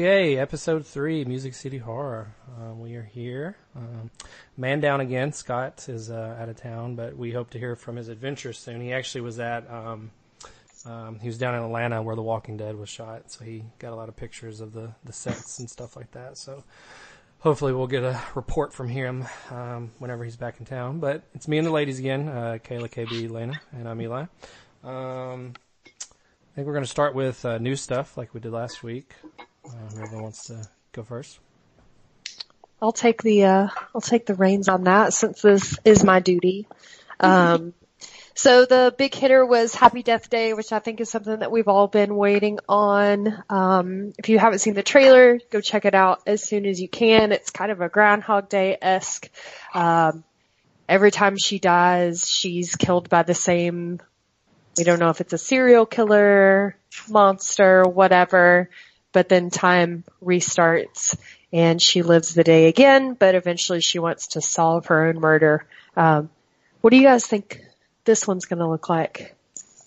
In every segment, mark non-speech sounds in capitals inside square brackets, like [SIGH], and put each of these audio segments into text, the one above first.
Okay, episode three, Music City Horror. Uh, we are here. Um, man down again. Scott is uh, out of town, but we hope to hear from his adventures soon. He actually was at, um, um, he was down in Atlanta where The Walking Dead was shot, so he got a lot of pictures of the, the sets and stuff like that. So hopefully we'll get a report from him um, whenever he's back in town. But it's me and the ladies again, uh, Kayla, KB, Lena, and I'm Eli. Um, I think we're going to start with uh, new stuff like we did last week. Uh, whoever wants to go first. I'll take the uh, I'll take the reins on that since this is my duty. Um, [LAUGHS] so the big hitter was Happy Death Day, which I think is something that we've all been waiting on. Um, if you haven't seen the trailer, go check it out as soon as you can. It's kind of a Groundhog Day esque. Um, every time she dies, she's killed by the same. We don't know if it's a serial killer, monster, whatever but then time restarts and she lives the day again, but eventually she wants to solve her own murder. Um, what do you guys think this one's going to look like?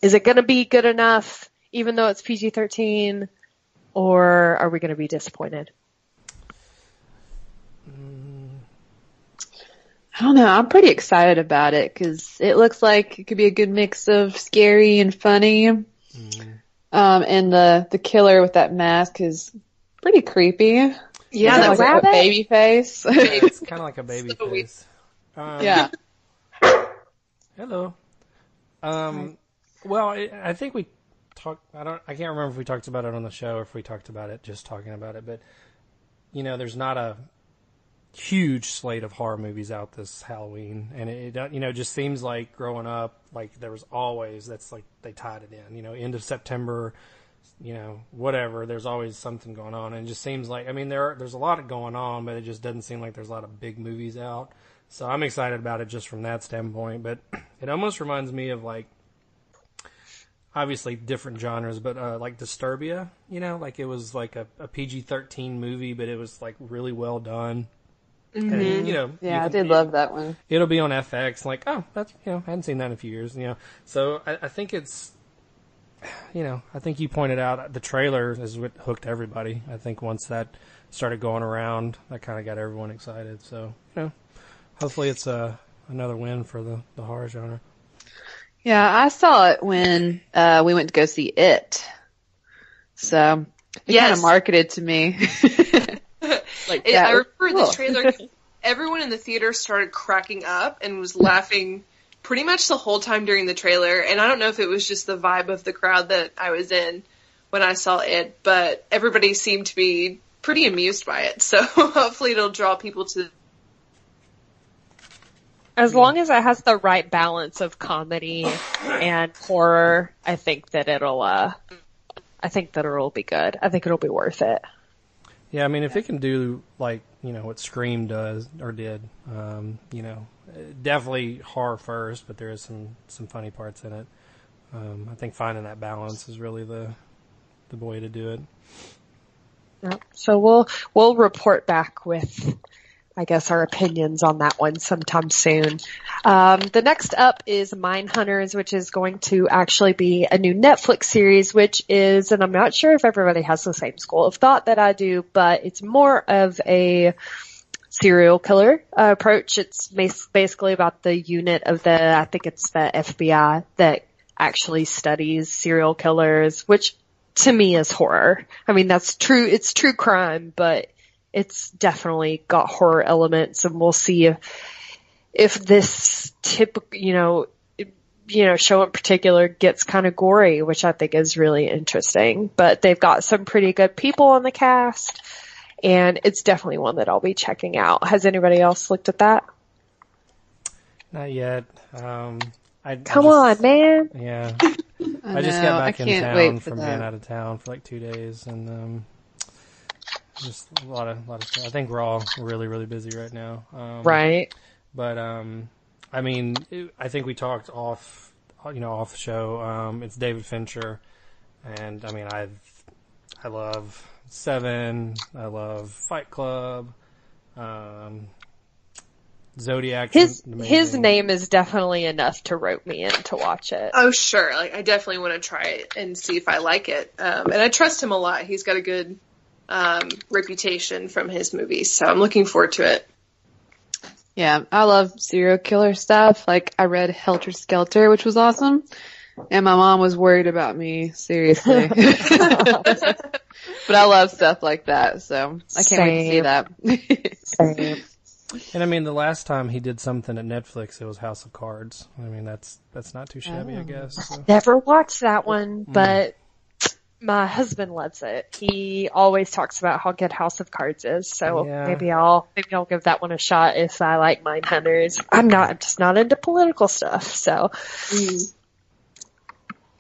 Is it going to be good enough, even though it's PG-13, or are we going to be disappointed? I don't know. I'm pretty excited about it because it looks like it could be a good mix of scary and funny. Mm. Um, and the, the killer with that mask is pretty creepy. Yeah, the like rabbit? a baby face. it's kind of like a [LAUGHS] baby so face. Um, yeah. Hello. Um, well, I think we talked, I don't, I can't remember if we talked about it on the show or if we talked about it just talking about it, but you know, there's not a huge slate of horror movies out this Halloween, and it, you know just seems like growing up, like there was always that's like they tied it in. You know, end of September, you know, whatever. There's always something going on, and it just seems like I mean there there's a lot going on, but it just doesn't seem like there's a lot of big movies out. So I'm excited about it just from that standpoint. But [CLEARS THROAT] it almost reminds me of like obviously different genres, but uh, like Disturbia, you know, like it was like a, a PG-13 movie, but it was like really well done. Mm-hmm. And, you know, yeah, you I did love that one. It'll be on FX. Like, oh, that's you know, I hadn't seen that in a few years. You know, so I, I think it's, you know, I think you pointed out the trailer is what hooked everybody. I think once that started going around, that kind of got everyone excited. So, you know, hopefully it's a uh, another win for the the horror genre. Yeah, I saw it when uh, we went to go see it. So it yes. kind of marketed to me. [LAUGHS] like I remember cool. the trailer. [LAUGHS] everyone in the theater started cracking up and was laughing pretty much the whole time during the trailer. And I don't know if it was just the vibe of the crowd that I was in when I saw it, but everybody seemed to be pretty amused by it. [LAUGHS] So hopefully it'll draw people to. As long as it has the right balance of comedy and horror, I think that it'll, uh, I think that it'll be good. I think it'll be worth it. Yeah, I mean, if it can do like you know what Scream does or did, um, you know, definitely horror first, but there is some some funny parts in it. Um, I think finding that balance is really the the way to do it. So we'll we'll report back with I guess our opinions on that one sometime soon. Um, the next up is Mindhunters, which is going to actually be a new Netflix series, which is, and I'm not sure if everybody has the same school of thought that I do, but it's more of a serial killer uh, approach. It's basically about the unit of the, I think it's the FBI that actually studies serial killers, which to me is horror. I mean, that's true. It's true crime, but it's definitely got horror elements and we'll see if, if this typical, you know, you know, show in particular gets kind of gory, which I think is really interesting, but they've got some pretty good people on the cast and it's definitely one that I'll be checking out. Has anybody else looked at that? Not yet. Um, I, Come I just, on, man. Yeah. [LAUGHS] I, I just got back in town from that. being out of town for like two days and, um, just a lot of, a lot of stuff. I think we're all really, really busy right now. Um, right. But, um, I mean, it, I think we talked off, you know, off the show. Um, it's David Fincher, and I mean, I, I love Seven. I love Fight Club. Um, Zodiac. His his name is definitely enough to rope me in to watch it. Oh sure, like I definitely want to try it and see if I like it. Um, and I trust him a lot. He's got a good um, reputation from his movies. So I'm looking forward to it. Yeah, I love serial killer stuff. Like I read Helter Skelter, which was awesome. And my mom was worried about me, seriously. [LAUGHS] [LAUGHS] but I love stuff like that, so I can't Same. wait to see that. Same. And I mean, the last time he did something at Netflix, it was House of Cards. I mean, that's that's not too shabby, oh. I guess. So. Never watched that one, mm. but my husband loves it. He always talks about how good House of Cards is. So yeah. maybe I'll maybe I'll give that one a shot if I like Mindhunters. I'm not I'm just not into political stuff. So. Mm.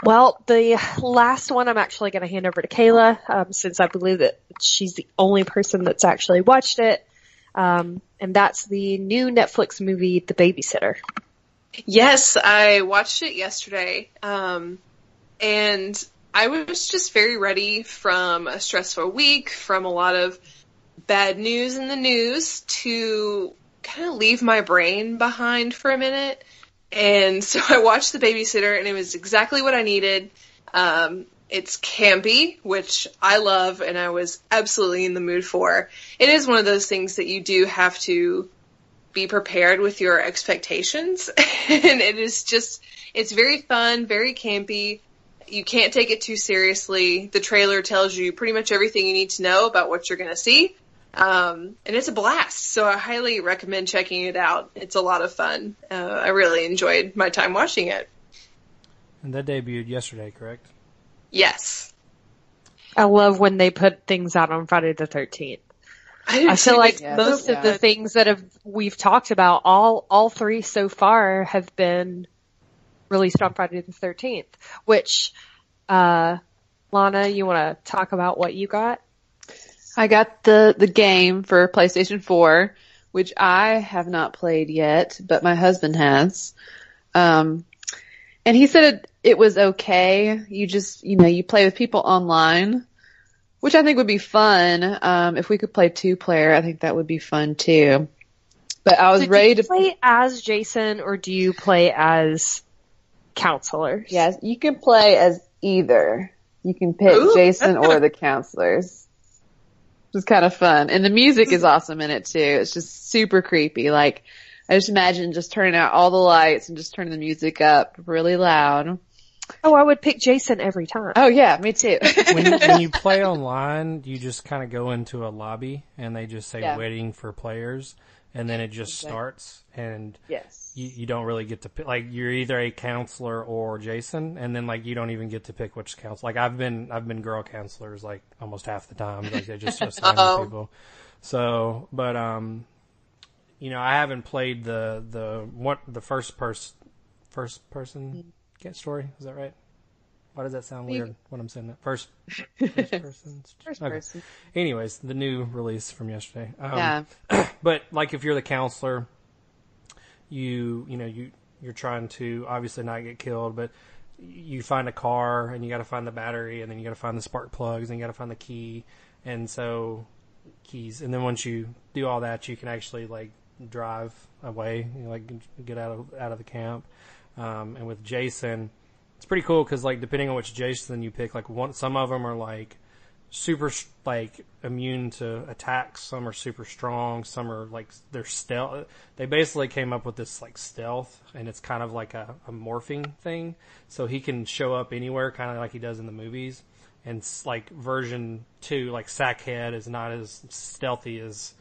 Well, the last one I'm actually going to hand over to Kayla, um, since I believe that she's the only person that's actually watched it. Um, and that's the new Netflix movie, The Babysitter. Yes, I watched it yesterday. Um, and I was just very ready from a stressful week, from a lot of bad news in the news to kind of leave my brain behind for a minute. And so [LAUGHS] I watched The Babysitter and it was exactly what I needed. Um, it's campy, which I love and I was absolutely in the mood for. It is one of those things that you do have to be prepared with your expectations. [LAUGHS] and it is just, it's very fun, very campy you can't take it too seriously. The trailer tells you pretty much everything you need to know about what you're going to see. Um, and it's a blast. So I highly recommend checking it out. It's a lot of fun. Uh, I really enjoyed my time watching it. And that debuted yesterday, correct? Yes. I love when they put things out on Friday the 13th. I, I feel like most of the things that have we've talked about, all all three so far have been released on Friday the 13th, which, uh, Lana, you want to talk about what you got? I got the, the game for PlayStation 4, which I have not played yet, but my husband has. Um, and he said it, it was okay. You just, you know, you play with people online, which I think would be fun. Um, if we could play two player, I think that would be fun too. But I was so ready to play as Jason or do you play as counselors. Yes, you can play as either. You can pick Ooh. Jason or the [LAUGHS] counselors. It's kind of fun. And the music is [LAUGHS] awesome in it too. It's just super creepy. Like, I just imagine just turning out all the lights and just turning the music up really loud. Oh, I would pick Jason every time. Oh yeah, me too. when, you, when you play [LAUGHS] online, you just kind of go into a lobby and they just say yeah. waiting for players and then it just exactly. starts and yes. you, you don't really get to pick like you're either a counselor or Jason and then like you don't even get to pick which counselor. Like I've been I've been girl counselors like almost half the time like they just [LAUGHS] assign people. So but um you know I haven't played the the what the first person first person get story? Is that right why does that sound weird when I'm saying that? First, first [LAUGHS] person. first okay. person. Anyways, the new release from yesterday. Um, yeah. [CLEARS THROAT] but like, if you're the counselor, you you know you you're trying to obviously not get killed, but you find a car and you got to find the battery, and then you got to find the spark plugs, and you got to find the key, and so keys. And then once you do all that, you can actually like drive away, you know, like get out of out of the camp. Um, and with Jason it's pretty cool because like depending on which Jason you pick, like one some of them are like super like immune to attacks. Some are super strong. Some are like they're stealth. They basically came up with this like stealth, and it's kind of like a, a morphing thing. So he can show up anywhere, kind of like he does in the movies. And like version two, like Sackhead is not as stealthy as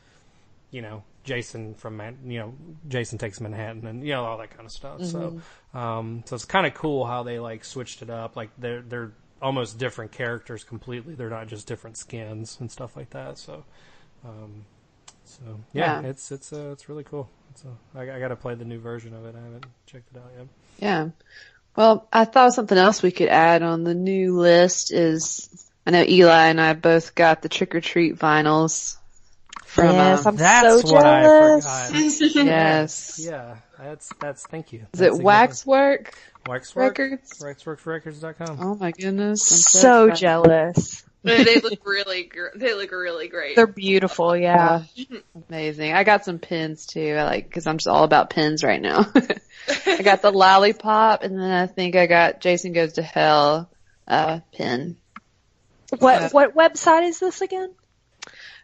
you know Jason from Man- you know Jason takes Manhattan and you know all that kind of stuff. Mm-hmm. So um, so it's kind of cool how they like switched it up. Like they're they're almost different characters completely. They're not just different skins and stuff like that. So um, so yeah, yeah, it's it's uh, it's really cool. It's I got to play the new version of it. I haven't checked it out yet. Yeah. Well, I thought something else we could add on the new list is I know Eli and I both got the trick or treat vinyls from, yes, um, I'm that's so what jealous. I forgot. [LAUGHS] yes. Yeah, that's that's. Thank you. Is that's it Waxwork? Waxwork Records. Waxworkrecords.com. Oh my goodness! I'm so, so jealous. they look really, they look really great. They're beautiful, yeah. Amazing. I got some pins too. I like because I'm just all about pins right now. [LAUGHS] I got the lollipop, and then I think I got Jason Goes to Hell uh, pin. What uh, what website is this again?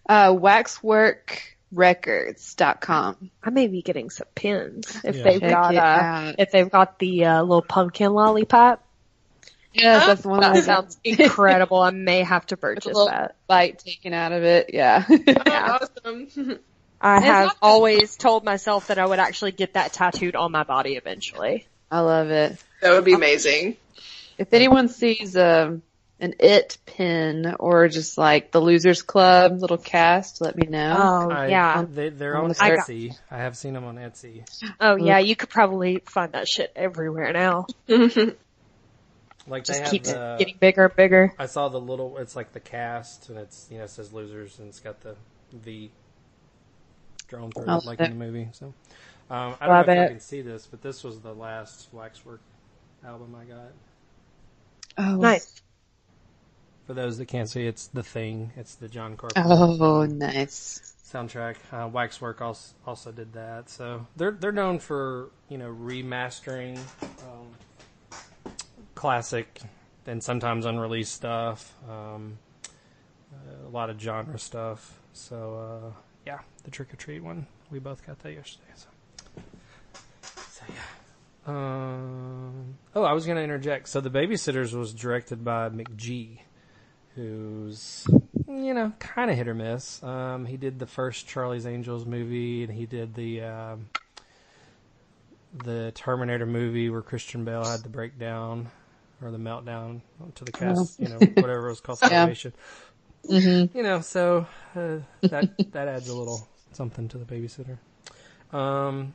Uh, waxworkrecords.com. I may be getting some pins if Yeah. they've Check got uh, if they've got the uh, little pumpkin lollipop. Yes, that's one That sounds [LAUGHS] incredible. I may have to With a purchase that. bite taken out of it. Yeah. [LAUGHS] Yeah. Awesome. [LAUGHS] I have always told myself that I would actually get that tattooed on my body eventually. I love it. that would be amazing. If anyone sees um an it pin or just like the Losers Club little cast, let me know. Oh I- yeah. They, they're I'm on gonna start- Etsy. I have seen them on Etsy. Oh yeah, you could probably find that shit everywhere now. [LAUGHS] Like they Just have keeps the, getting bigger and bigger. I saw the little. It's like the cast, and it's you know it says losers, and it's got the V drawn through Oh, it, like sick. in the movie. So um, I don't Love know if it. you can see this, but this was the last Waxwork album I got. Oh, Nice. For those that can't see, it's the thing. It's the John Carpenter Oh, nice. soundtrack. Uh, Waxwork also also did that. So they're they're known for you know remastering um, classic and sometimes unreleased stuff. Um, a lot of genre stuff. So uh, yeah, the Trick or Treat one. We both got that yesterday. So, so yeah. Um, oh, I was going to interject. So the Babysitters was directed by McG, who's you know kind of hit or miss. Um, he did the first Charlie's Angels movie, and he did the um, the Terminator movie where Christian Bale had the breakdown or the meltdown to the cast, you know, whatever it was called, [LAUGHS] Yeah. Salvation. Mm-hmm. You know, so uh, that that adds a little something to the babysitter. Um,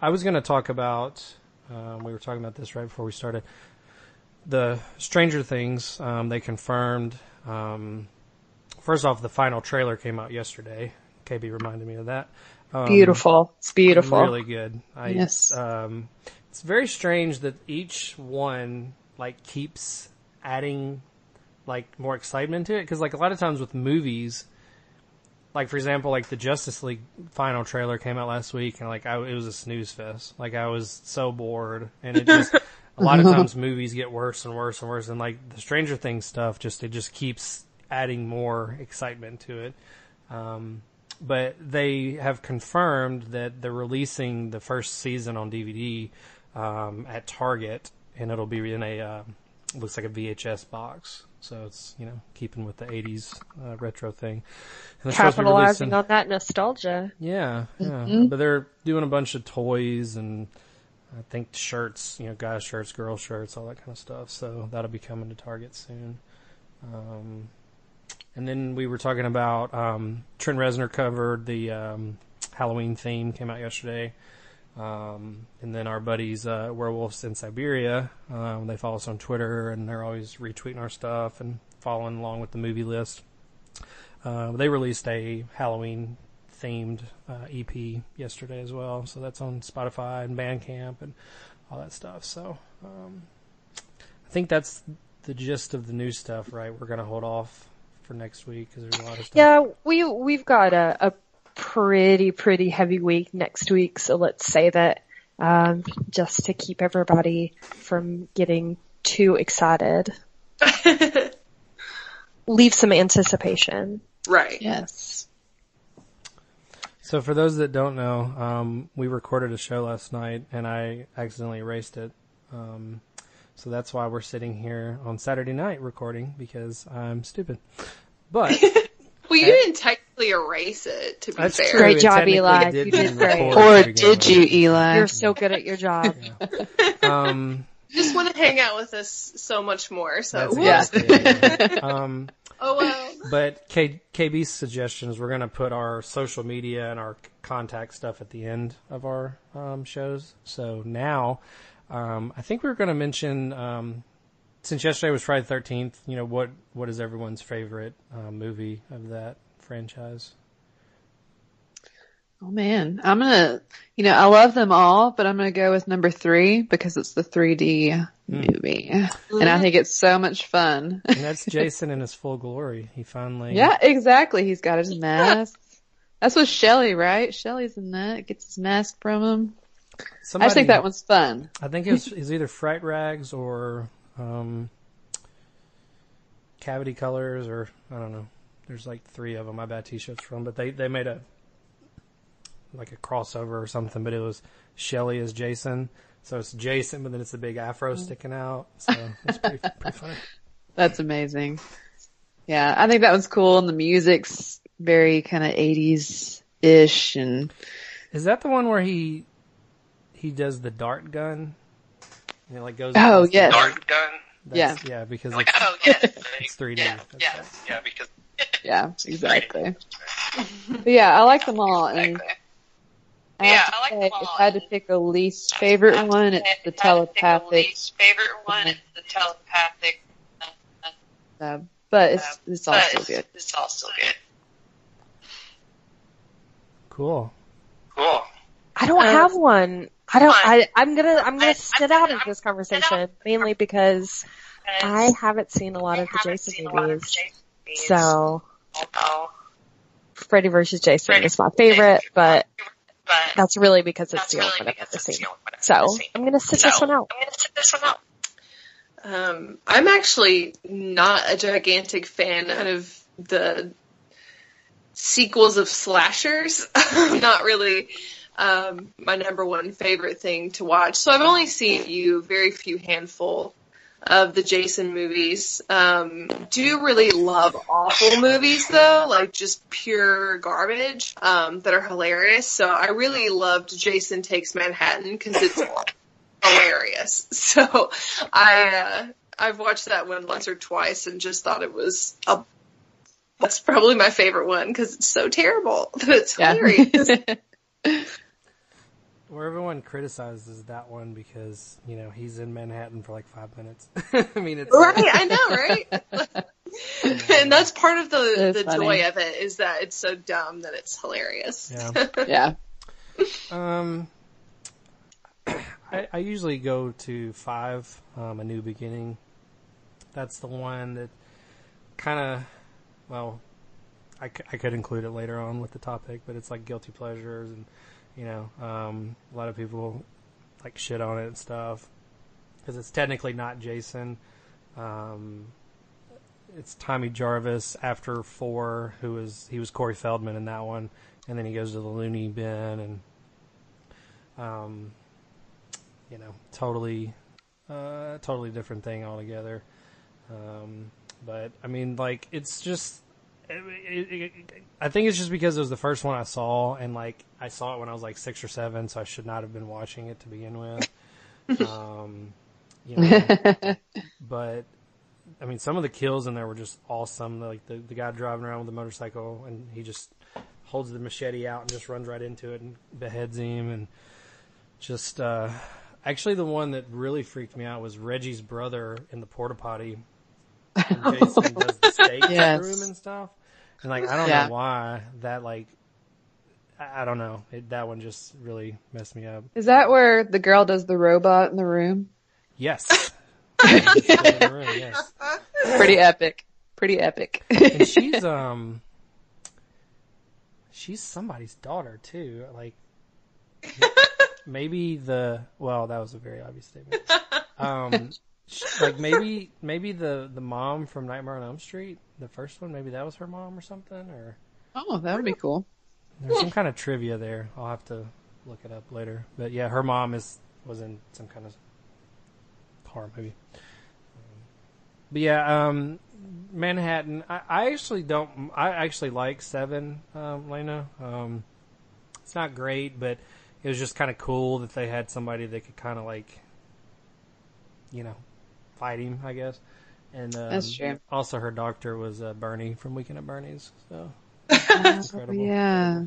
I was going to talk about. Um, we were talking about this right before we started. The Stranger Things. Um, they confirmed. Um, first off, the final trailer came out yesterday. KB reminded me of that. Um, Beautiful. It's beautiful. Really good. I, Yes. Um, it's very strange that each one like keeps adding like more excitement to it because like a lot of times with movies, like for example, like the Justice League final trailer came out last week and like I, it was a snooze fest. Like I was so bored and it just. [LAUGHS] [LAUGHS] A lot of [LAUGHS] times movies get worse and worse and worse and like the Stranger Things stuff just it just keeps adding more excitement to it. Um, but they have confirmed that they're releasing the first season on DVD um, at Target, and it'll be in a uh, looks like a VHS box. So it's you know keeping with the '80s uh, retro thing. And they're supposed to be Capitalizing releasing- on that nostalgia. yeah, yeah. But they're doing a bunch of toys and I think shirts, you know, guys' shirts, girl shirts, all that kind of stuff. So that'll be coming to Target soon. Um, and then we were talking about um, Trent Reznor covered the um, Halloween theme came out yesterday. Um, and then our buddies, uh, Werewolves in Siberia, um, they follow us on Twitter and they're always retweeting our stuff and following along with the movie list. Uh, they released a Halloween themed uh, EP yesterday as well, so that's on Spotify and Bandcamp and all that stuff. So um, I think that's the gist of the new stuff, right? We're gonna hold off for next week because there's a lot of stuff. Yeah, we we've got a, a pretty pretty heavy week next week, so let's say that um, just to keep everybody from getting too excited, [LAUGHS] leave some anticipation. right. Yes. So for those that don't know, um, we recorded a show last night and I accidentally erased it. Um, so that's why we're sitting here on Saturday night recording because I'm stupid. But [LAUGHS] Well, you didn't technically erase it, to be That's fair. true. Great it job, technically Eli. did You did record great. to Or begin did with. you, Eli? You're so good at your job. [LAUGHS] Um, You [LAUGHS] just want to hang out with us so much more. So, that's Yeah. exactly yeah. Um, oh well. but K- KB's suggestion is we're going to put our social media and our contact stuff at the end of our um, shows. So now, um, I think we are going to mention um, since yesterday was Friday the Thirteenth. You know what? What is everyone's favorite uh, movie of that franchise? Oh man, I'm gonna, you know, I love them all, but I'm gonna go with number three because it's the 3D movie, and I think it's so much fun. And that's [LAUGHS] Jason in his full glory. He finally yeah, exactly. He's got his mask. That's with Shelly, right? Shelly's in that. Gets his mask from him. I just think that one's fun. I think it was, it either Fright Rags or um, Cavity Colors, or I don't know. there's like three of them I bought t-shirts from, but they, they made a, like a crossover or something, but it was Shelly as Jason. So it's Jason, but then it's a big afro mm. sticking out. So it's pretty, pretty funny. [LAUGHS] That's amazing. Yeah, I think that was cool and the music's very kind of 80s ish and. Is that the one where he, he does the dart gun? And it like goes. Oh, yeah. Dart gun? yeah. Yeah, because like, oh, yeah. it's 3D. Yeah, yeah, yeah, because. Yeah, exactly. yeah, I like them all. And exactly. I yeah, I like them all. If I had to pick a least favorite one, it's the telepathic. least favorite one, it's the telepathic. Uh, but it's it's all still good. It's all still good. Cool. Cool. I don't have one. I don't. I, I'm gonna. I'm gonna sit out of this conversation mainly because I haven't seen a lot of the Jason movies. So, Freddy versus Jason is my favorite, but that's really because it's the only one I've ever seen. So, I'm gonna sit this one out. I'm gonna sit this one out. Um, I'm actually not a gigantic fan of the sequels of slashers. [LAUGHS] not really um, my number one favorite thing to watch. So I've only seen you very few handful of the Jason movies. Um, do really love awful movies though, like just pure garbage um, that are hilarious. So I really loved Jason Takes Manhattan because it's hilarious. [LAUGHS] So I uh, I've watched that one once or twice and just thought it was a that's probably my favorite one because it's so terrible, [LAUGHS] but it's hilarious. [LAUGHS] Where everyone criticizes that one because you know he's in Manhattan for like five minutes. [LAUGHS] I mean, it's right. I know, [LAUGHS] right? [LAUGHS] and that's part of the the funny. joy of it is that it's so dumb that it's hilarious. Yeah. yeah. Um, I, I usually go to five, um, a new beginning. That's the one that kind of, well, I, c- I could include it later on with the topic, but it's like guilty pleasures and you know, um, a lot of people like shit on it and stuff because it's technically not Jason. Um, it's Tommy Jarvis after four, who was he was Corey Feldman in that one, and then he goes to the loony bin and, um, you know, totally, uh, totally different thing altogether. Um, but I mean, like it's just it, it, I think it's just because it was the first one I saw, and like I saw it when I was like six or seven, so I should not have been watching it to begin with. [LAUGHS] um, you know, [LAUGHS] but I mean, some of the kills in there were just awesome. Like the the guy driving around with the motorcycle, and he just holds the machete out and just runs right into it and beheads him, and just uh, actually the one that really freaked me out was Reggie's brother in the porta potty. [LAUGHS] Jason does the steak yes. room and stuff. And like, I don't yeah. know why that like, I, I don't know. It, that one just really messed me up. Is that where the girl does the robot in the room? Yes. the [LAUGHS] room, yes. Pretty epic. Pretty epic. and she's, um, she's somebody's daughter too. Like, [LAUGHS] maybe the, well, that was a very obvious statement. Um, like maybe maybe the the mom from Nightmare on Elm Street, the first one, maybe that was her mom or something, or oh, that would be cool. There's some kind of trivia there. I'll have to look it up later. But yeah, her mom is was in some kind of horror movie. But yeah, um, Manhattan. I, I actually don't. I actually like Seven, um, Lena. Um, it's not great, but it was just kind of cool that they had somebody that could kind of like, you know, fight him, I guess. And um, that's true. Also, her doctor was uh, Bernie from Weekend at Bernie's. So [LAUGHS] incredible. Yeah.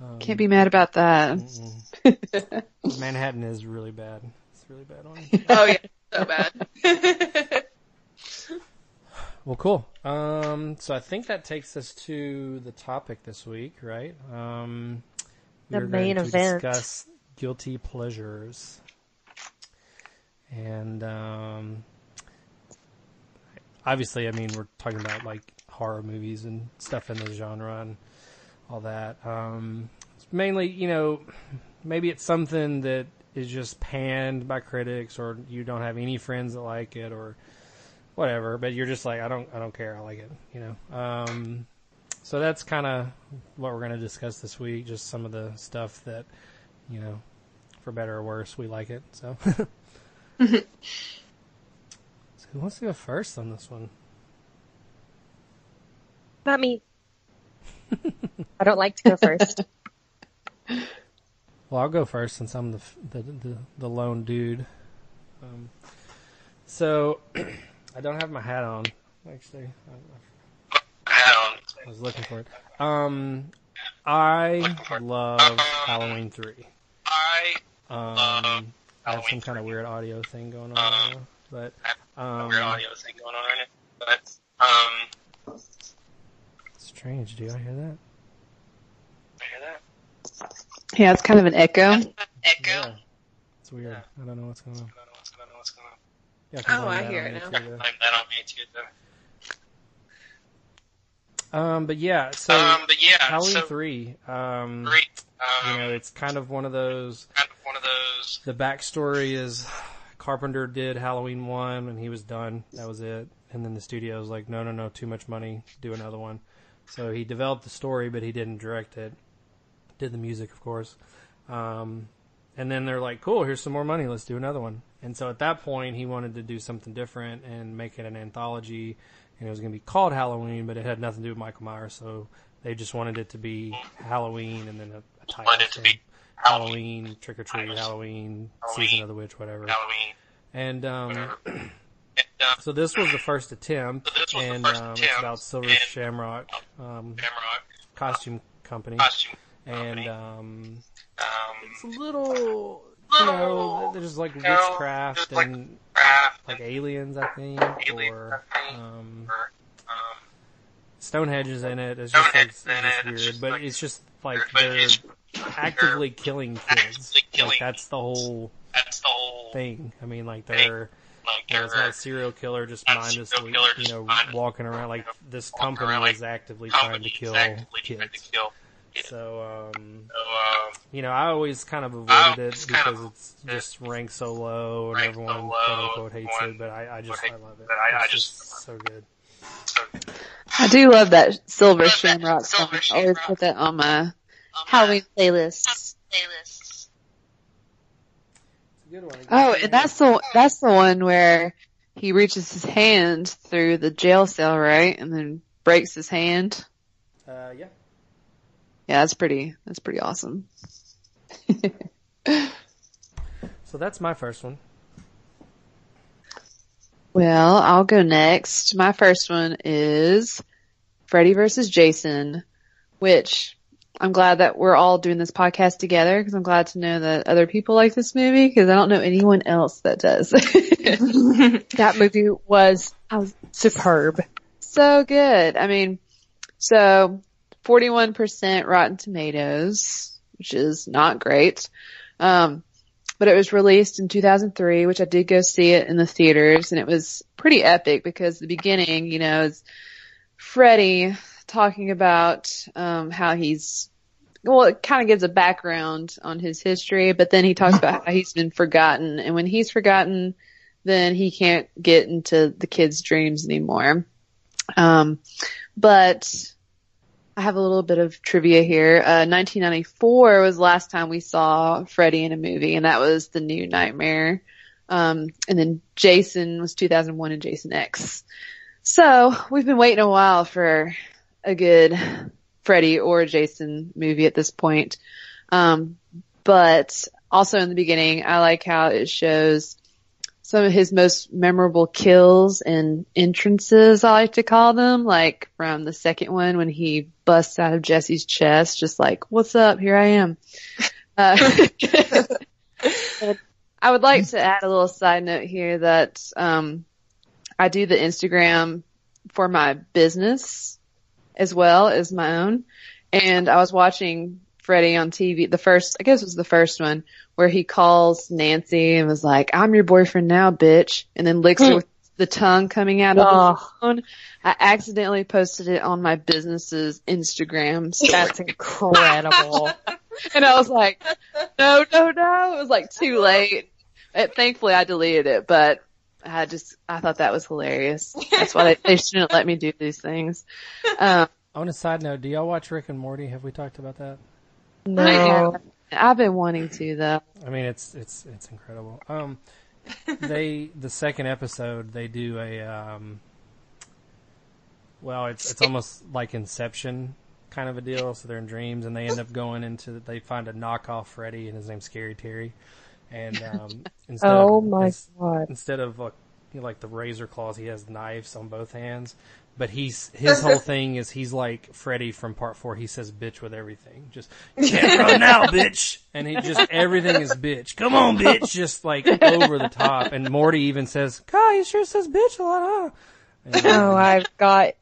Um, Can't be mad about that. [LAUGHS] Manhattan is really bad. It's really bad on. oh yeah, so bad. [LAUGHS] well, cool. Um, so I think that takes us to the topic this week, right? Um, the main event. Discuss guilty pleasures, and um, obviously, I mean, we're talking about like horror movies and stuff in the genre and all that. Um, mainly, you know, maybe it's something that is just panned by critics, or you don't have any friends that like it, or whatever. But you're just like, I don't, I don't care. I like it. You know. Um, so that's kind of what we're going to discuss this week. Just some of the stuff that, you know, for better or worse, we like it. So, so [LAUGHS] [LAUGHS] who wants to go first on this one? Not me. [LAUGHS] I don't like to go first. Well, I'll go first since I'm the the the, the lone dude. Um, so [CLEARS THROAT] I don't have my hat on. Actually, I, I was looking for it. Um, I love Halloween three. I Um, I have some kind of weird audio thing going on, right now, but um, weird audio thing going on right now, but um, strange. Do I hear that? I hear that Yeah, it's kind of an echo. echo. Yeah, it's weird. I don't know what's going on. I don't know what's, I don't going on. Yeah, 'cause Oh, I'm I mad hear it you now. too, though. Blame that on me too, though. Um, but yeah, so um, but yeah, Halloween so three. Um, three. Um, you know, it's kind of one of those. kind of one of those. The backstory is Carpenter did Halloween one and he was done. That was it. And then the studio was like, no, no, no, too much money. Do another one. So he developed the story, but he didn't direct it. Did the music, of course. Um, and then they're like, cool, here's some more money. Let's do another one. And so at that point, he wanted to do something different and make it an anthology. And it was going to be called Halloween, but it had nothing to do with Michael Myers. So they just wanted it to be Halloween and then a, a title. Wanted it to be Halloween. Trick or Treat, Halloween. Season of the Witch, whatever. Halloween. And um, [CLEARS THROAT] uh, so this was the first attempt, So this was the and first um, it's about Silver Shamrock um, Shamrock Costume Company, costume. and um, Um, it's a little, you know, there's like witchcraft and like aliens, I think, Aliens, or I think, um, or, um, Stonehenge is in it. It's just like, it's is in it, it's weird, but it's just like they're actively killing kids. actively killing Like that's the whole that's the whole thing. I mean, like they're Like, You know, it's not a serial killer just mindlessly, serial killer you know, mindlessly, walking around. Like this company around, like, is actively trying to company is kill actively trying to kids. kill kids. So, um, So, um, you know, I always kind of I avoided it because of it's just ranked so low and ranked so everyone low, quote unquote hates everyone it. But I, I just I love it. but I- I it's just- just so good. so, I do love that Silver Love that Shamrock song. I always put that on my Halloween playlists. playlists. It's a good one. Oh, and that's the that's the one where he reaches his hand through the jail cell, right, and then breaks his hand. uh, yeah. Yeah, that's pretty. That's pretty awesome. [LAUGHS] So that's my first one. Well, I'll go next. My first one is Freddy versus Jason, which I'm glad that we're all doing this podcast together because I'm glad to know that other people like this movie because I don't know anyone else that does. [LAUGHS] that movie was uh, superb. so good. I mean, so 41% Rotten Tomatoes, which is not great. Um, but it was released in 2003, which I did go see it in the theaters and it was pretty epic because the beginning, you know, is Freddy talking about, um, how he's, well, it kind of gives a background on his history, but then he talks about [LAUGHS] how he's been forgotten and when he's forgotten, then he can't get into the kids' dreams anymore. Um, but I have a little bit of trivia here. Uh, 1994 was the last time we saw Freddy in a movie, and that was The New Nightmare. Um, and then Jason was 2001 and Jason X. So we've been waiting a while for a good Freddy or Jason movie at this point. Um, but also in the beginning, I like how it shows some of his most memorable kills and entrances, I like to call them, like from the second one when he busts out of Jesse's chest, just like, what's up? Here I am. Uh, [LAUGHS] I would like to add a little side note here that, um, I do the Instagram for my business as well as my own. And I was watching Freddie on TV, the first, I guess it was the first one, where he calls Nancy and was like, I'm your boyfriend now, bitch, and then licks her [LAUGHS] with the tongue coming out of Oh. the phone. I accidentally posted it on my business's Instagram. That's incredible. [LAUGHS] and I was like, no, no, no. It was like too late. It, thankfully I deleted it, but I just, I thought that was hilarious. [LAUGHS] That's why they, they shouldn't let me do these things. Um, On a side note, do y'all watch Rick and Morty? Have we talked about that? No. I've been wanting to though. I mean, it's it's it's incredible. Um, they the second episode they do a um, well, it's it's almost like Inception kind of a deal. So they're in dreams, and they end up going into they find a knockoff Freddy, and his name's Scary Terry. And um, [LAUGHS] instead Oh of, my ins- God. Instead of like, you know, like the razor claws, he has knives on both hands. But he's [LAUGHS] his whole thing is he's like Freddy from Part Four. He says "bitch" with everything. Just can't run [LAUGHS] now, bitch. And he just everything is bitch. Come on, bitch. Just like over the top. And Morty even says, "God, he sure says bitch a lot, huh?" And, Oh, um, I've got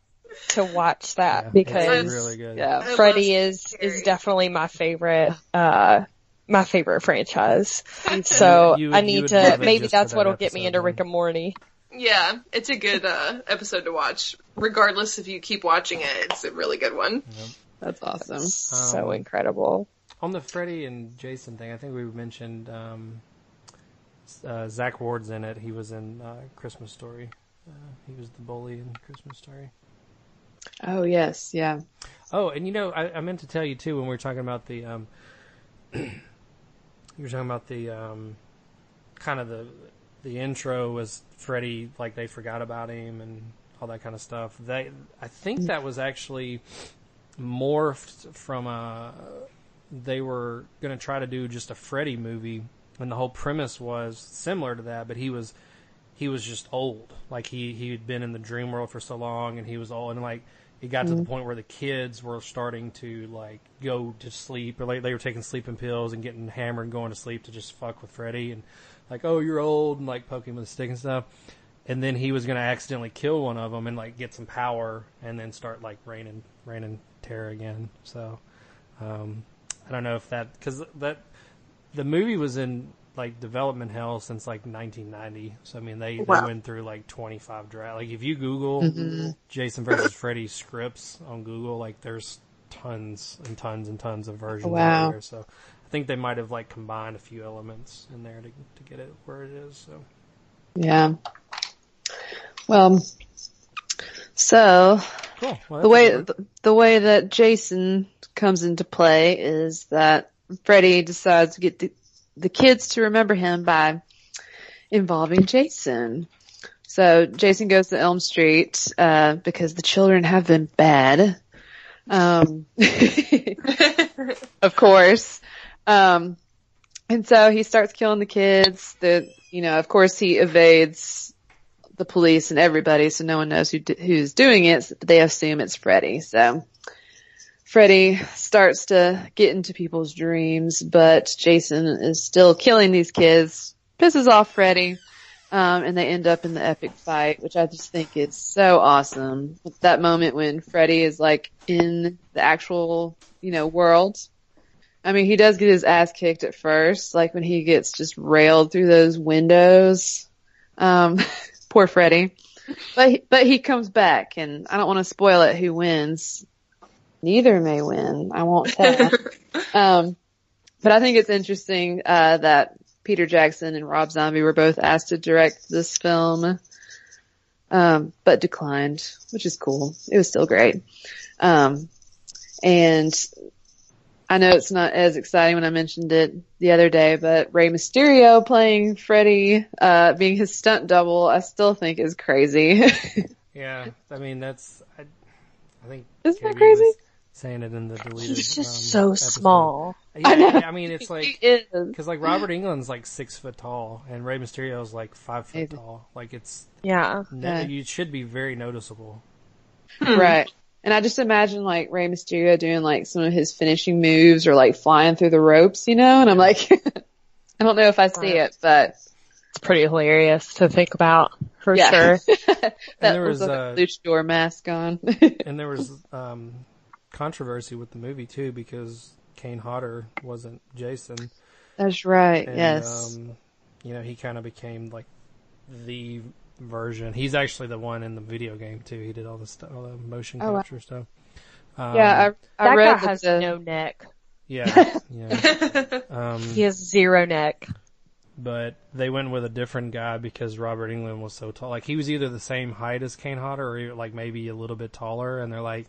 to watch that yeah, because really good. Yeah. I Freddy is Scary. is definitely my favorite uh my favorite franchise. [LAUGHS] So You would- I need to maybe that's what'll get me into. Rick and Morty. Yeah, it's a good uh, episode to watch. Regardless if you keep watching it, it's a really good one. That's awesome. so Um, incredible. On the Freddy and Jason thing, I think we mentioned um, uh, Zack Ward's in it. He was in uh, Christmas Story. Uh, he was the bully in Christmas Story. Oh yes, yeah. Oh, and you know, I, I meant to tell you too when we were talking about the, um, [CLEARS THROAT] you were talking about the, um, kind of the, the intro was Freddy, like they forgot about him and all that kind of stuff. They, I think that was actually morphed from a, they were going to try to do just a Freddy movie, and the whole premise was similar to that, but he was, he was just old. Like he he had been in the dream world for so long, and he was old, and like it got to the point where the kids were starting to like go to sleep, or like they were taking sleeping pills and getting hammered and going to sleep to just fuck with Freddy, and like oh you're old, and like poking him with a stick and stuff. And then he was going to accidentally kill one of them and like get some power, and then start like raining raining terror again. So um, I don't know if that because that the movie was in like development hell since like 1990. So I mean they, Wow. they went through like 25 draft. Like if you Google mm-hmm. Jason versus Freddy scripts on Google, like there's tons and tons and tons of versions Wow. out there. So I think they might have like combined a few elements in there to to get it where it is. So Yeah. Well, so cool. Well, the way the, the way that Jason comes into play is that Freddy decides to get the, the kids to remember him by involving Jason. So Jason goes to Elm Street uh, because the children have been bad. Um, [LAUGHS] of course. Um, and so he starts killing the kids. The you know, of course, he evades the police and everybody, so no one knows who d- who's doing it. But they assume it's Freddy. So Freddy starts to get into people's dreams, but Jason is still killing these kids. Pisses off Freddy. Um, and they end up in the epic fight, which I just think is so awesome. That moment when Freddy is like in the actual, you know, world. I mean, he does get his ass kicked at first, like when he gets just railed through those windows. Um, [LAUGHS] poor Freddy. But, but he comes back and I don't want to spoil it who wins. Neither may win. I won't tell. [LAUGHS] um, but I think it's interesting, uh, that Peter Jackson and Rob Zombie were both asked to direct this film, um, but declined, which is cool. It was still great. Um, and I know it's not as exciting when I mentioned it the other day, but Rey Mysterio playing Freddy, uh, being his stunt double, I still think is crazy. [LAUGHS] yeah, I mean that's I, I think Isn't that crazy? was saying it in the deleted. He's just um, so episode. small. Yeah, I know. I mean it's [LAUGHS] like. Because like Robert Englund's like six foot tall, and Rey Mysterio's like five foot Maybe. tall. Like it's Yeah. no, Yeah. you should be very noticeable. Right. And I just imagine like Rey Mysterio doing like some of his finishing moves or like flying through the ropes, you know, and I'm like, [LAUGHS] I don't know if I see it, but It's pretty hilarious to think about for yeah. sure. [LAUGHS] that there was, was, like uh, a luchador mask on. And there was um, controversy with the movie too because Kane Hodder wasn't Jason. That's right. And, yes. Um, you know, he kind of became like the version. He's actually the one in the video game too. He did all the stuff, all the motion Oh, wow. capture stuff. Um, yeah, I, I that read guy has the, no neck. yeah, [LAUGHS] yeah. [LAUGHS] Um, He has zero neck. but they went with a different guy because Robert Englund was so tall. Like he was either the same height as Kane Hodder or like maybe a little bit taller. And they're like,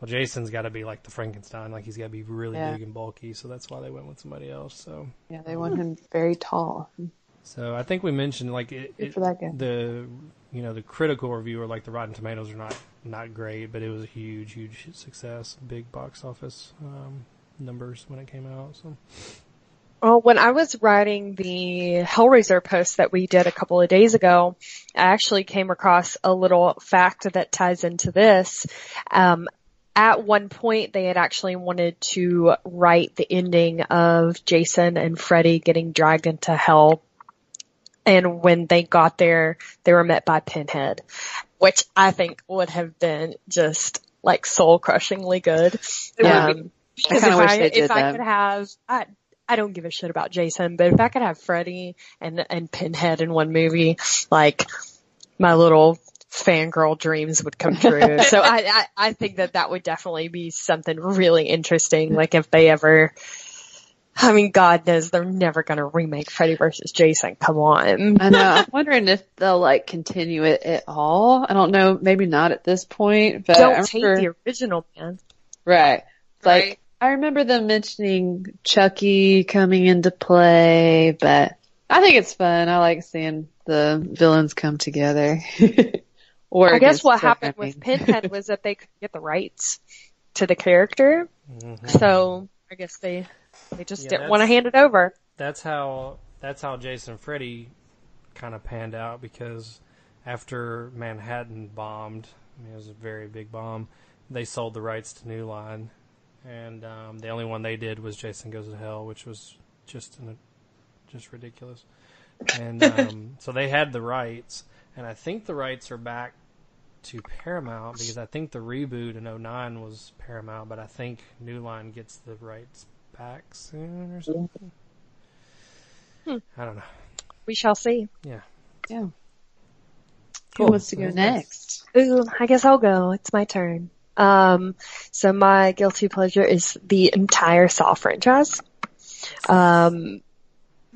well, Jason's got to be like the Frankenstein, like he's got to be really Yeah. big and bulky. So that's why they went with somebody else. So, Yeah, they want him very tall. so I think we mentioned like it, it for that guy. the you know the critical reviewer like the Rotten Tomatoes are not not great, but it was a huge huge success, big box office um, numbers when it came out. So Well, when I was writing the Hellraiser post that we did a couple of days ago, I actually came across a little fact that ties into this. Um, at one point, they had actually wanted to write the ending of Jason and Freddy getting dragged into hell. And when they got there, they were met by Pinhead, which I think would have been just like soul crushingly good. Yeah. Um, because kinda if wish I, they if did I could have, I, I don't give a shit about Jason, but if I could have Freddy and, and Pinhead in one movie, like my little fangirl dreams would come true. [LAUGHS] so I, I, I think that that would definitely be something really interesting. Like if they ever, I mean, God knows they're never going to remake Freddy versus Jason. Come on. I know. I'm [LAUGHS] wondering if they'll like continue it at all. I don't know. Maybe not at this point, but Don't take remember- the original, man. right. Like Right. I remember them mentioning Chucky coming into play, but I think it's fun. I like seeing the villains come together. [LAUGHS] or I guess what happened with Pinhead [LAUGHS] was that they could get the rights to the character. So I guess they they just Yeah, didn't want to hand it over. that's how that's how Jason Freddy kind of panned out because after Manhattan bombed, I mean, it was a very big bomb. They sold the rights to New Line, and um, the only one they did was Jason Goes to Hell, which was just an, just ridiculous. And um, [LAUGHS] so they had the rights, and I think the rights are back to Paramount because I think the reboot in 09 was Paramount, but I think New Line gets the rights back soon or something. I don't know. We shall see. Yeah. Yeah. Cool. Who wants to go Nice. next? Ooh, I guess I'll go. It's my turn. Um, so my guilty pleasure is the entire Saw franchise. Um,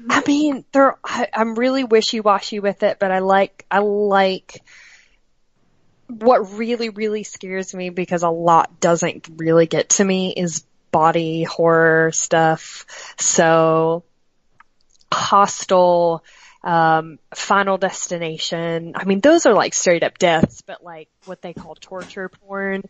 I mean, they're, I, I'm really wishy-washy with it, but I like, I like, what really, really scares me because a lot doesn't really get to me is body horror stuff. So, Hostel, um, Final Destination. I mean, those are like straight up deaths, but like what they call torture porn.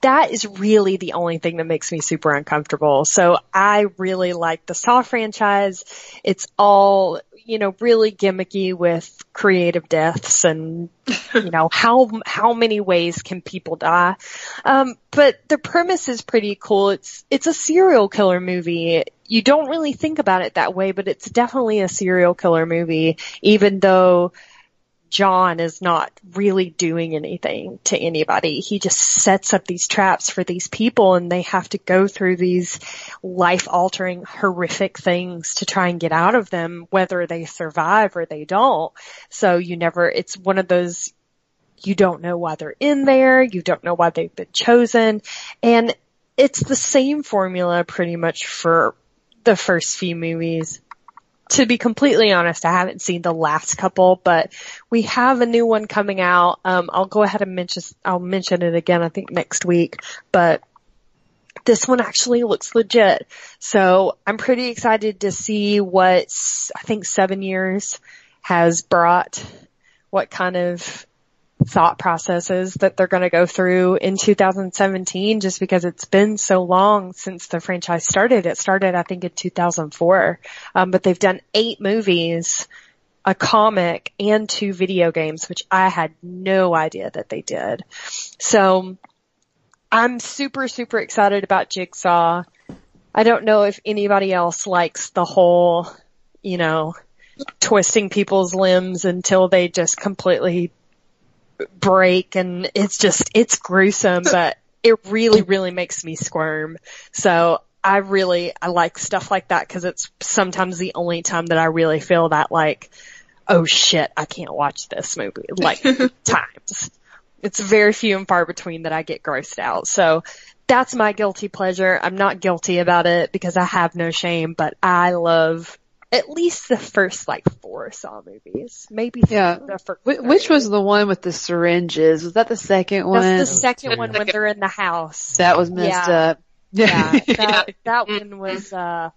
That is really the only thing that makes me super uncomfortable. So I really like the Saw franchise. It's all, you know, really gimmicky with creative deaths and, you know, [LAUGHS] how, how many ways can people die? Um, but the premise is pretty cool. It's, it's a serial killer movie. You don't really think about it that way, but it's definitely a serial killer movie, even though John is not really doing anything to anybody. He just sets up these traps for these people and they have to go through these life altering horrific things to try and get out of them, whether they survive or they don't. So you never, it's one of those you don't know why they're in there. You don't know why they've been chosen. And it's the same formula pretty much for the first few movies. To be completely honest, I haven't seen the last couple, but we have a new one coming out. Um, I'll go ahead and mention, I'll mention it again, I think next week, but this one actually looks legit. So I'm pretty excited to see what I think seven years has brought, what kind of thought processes that they're going to go through in 2017 just because it's been so long since the franchise started. It started, I think, in 2004. Um, but they've done eight movies, a comic, and two video games, which I had no idea that they did. So I'm super, super excited about Jigsaw. I don't know if anybody else likes the whole, you know, twisting people's limbs until they just completely break and it's just, it's gruesome, [LAUGHS] but it really, really makes me squirm. So I really, I like stuff like that because it's sometimes the only time that I really feel that like, oh shit, I can't watch this movie, like [LAUGHS] times. It's very few and far between that I get grossed out. So that's my guilty pleasure. I'm not guilty about it because I have no shame, but I love at least the first like four Saw movies, maybe yeah. the first. Wh- which was the one with the syringes? Was that the second one? That's the second one when they're in the house. That was messed Yeah. up. Yeah, [LAUGHS] that that one was uh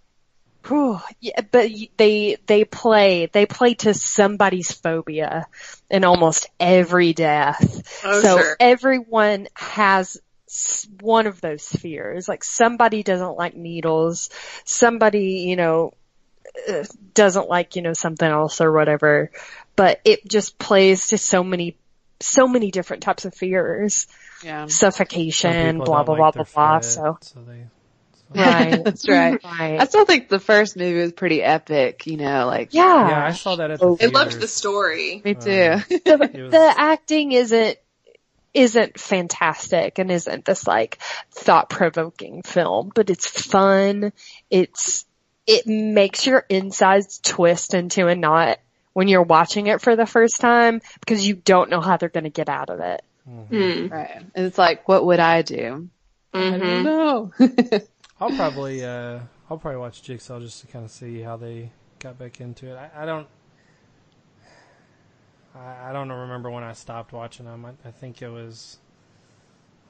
whew, yeah, but they they play they play to somebody's phobia in almost every death. Oh, so sure. everyone has one of those fears. Like somebody doesn't like needles, somebody, you know, doesn't like, you know, something else or whatever. But it just plays to so many so many different types of fears. yeah. Suffocation, people blah blah like blah blah blah. fit, So so they. Right. [LAUGHS] That's right. Right. I still think the first movie was pretty epic, you know, like yeah. Yeah, I saw that at the Oh. I loved the story. me too. Um, the, was- the acting isn't isn't fantastic and isn't this like thought provoking film, but it's fun. It's it makes your insides twist into a knot when you're watching it for the first time because you don't know how they're going to get out of it. Hmm. right. And it's like, what would I do? I don't Mhm. know. [LAUGHS] I'll probably uh I'll probably watch Jigsaw just to kind of see how they got back into it. I, I don't I, I don't remember when I stopped watching them. I, I think it was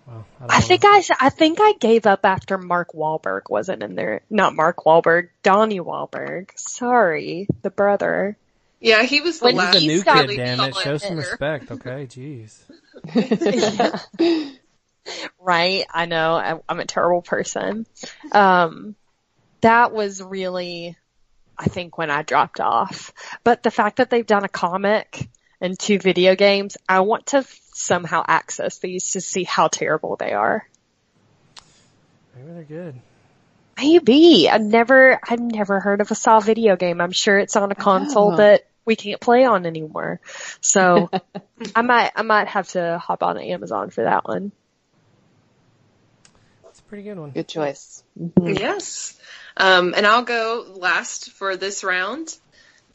well, I, don't I know. think I I think I gave up after Mark Wahlberg wasn't in there. Not Mark Wahlberg, Donnie Wahlberg. Sorry, the brother. Yeah, he was the When last. He's a new He's kid, damn it. Show some respect, okay? Jeez. Yeah. [LAUGHS] right. I know. I, I'm a terrible person. Um, that was really, I think, when I dropped off. But the fact that they've done a comic and two video games, I want to somehow access these to see how terrible they are. Maybe they're good. Maybe. I've never, I've never heard of a Saw video game. I'm sure it's on a console Oh. that we can't play on anymore. So [LAUGHS] I might, I might have to hop on Amazon for that one. It's a pretty good one. Good choice. Yes. Um, and I'll go last for this round.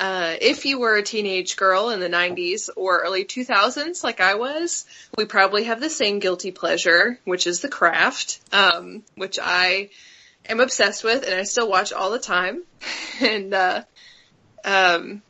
Uh, if you were a teenage girl in the 90s or early 2000s, like I was, we probably have the same guilty pleasure, which is The Craft, um, which I am obsessed with and I still watch all the time. [LAUGHS] and, uh, um,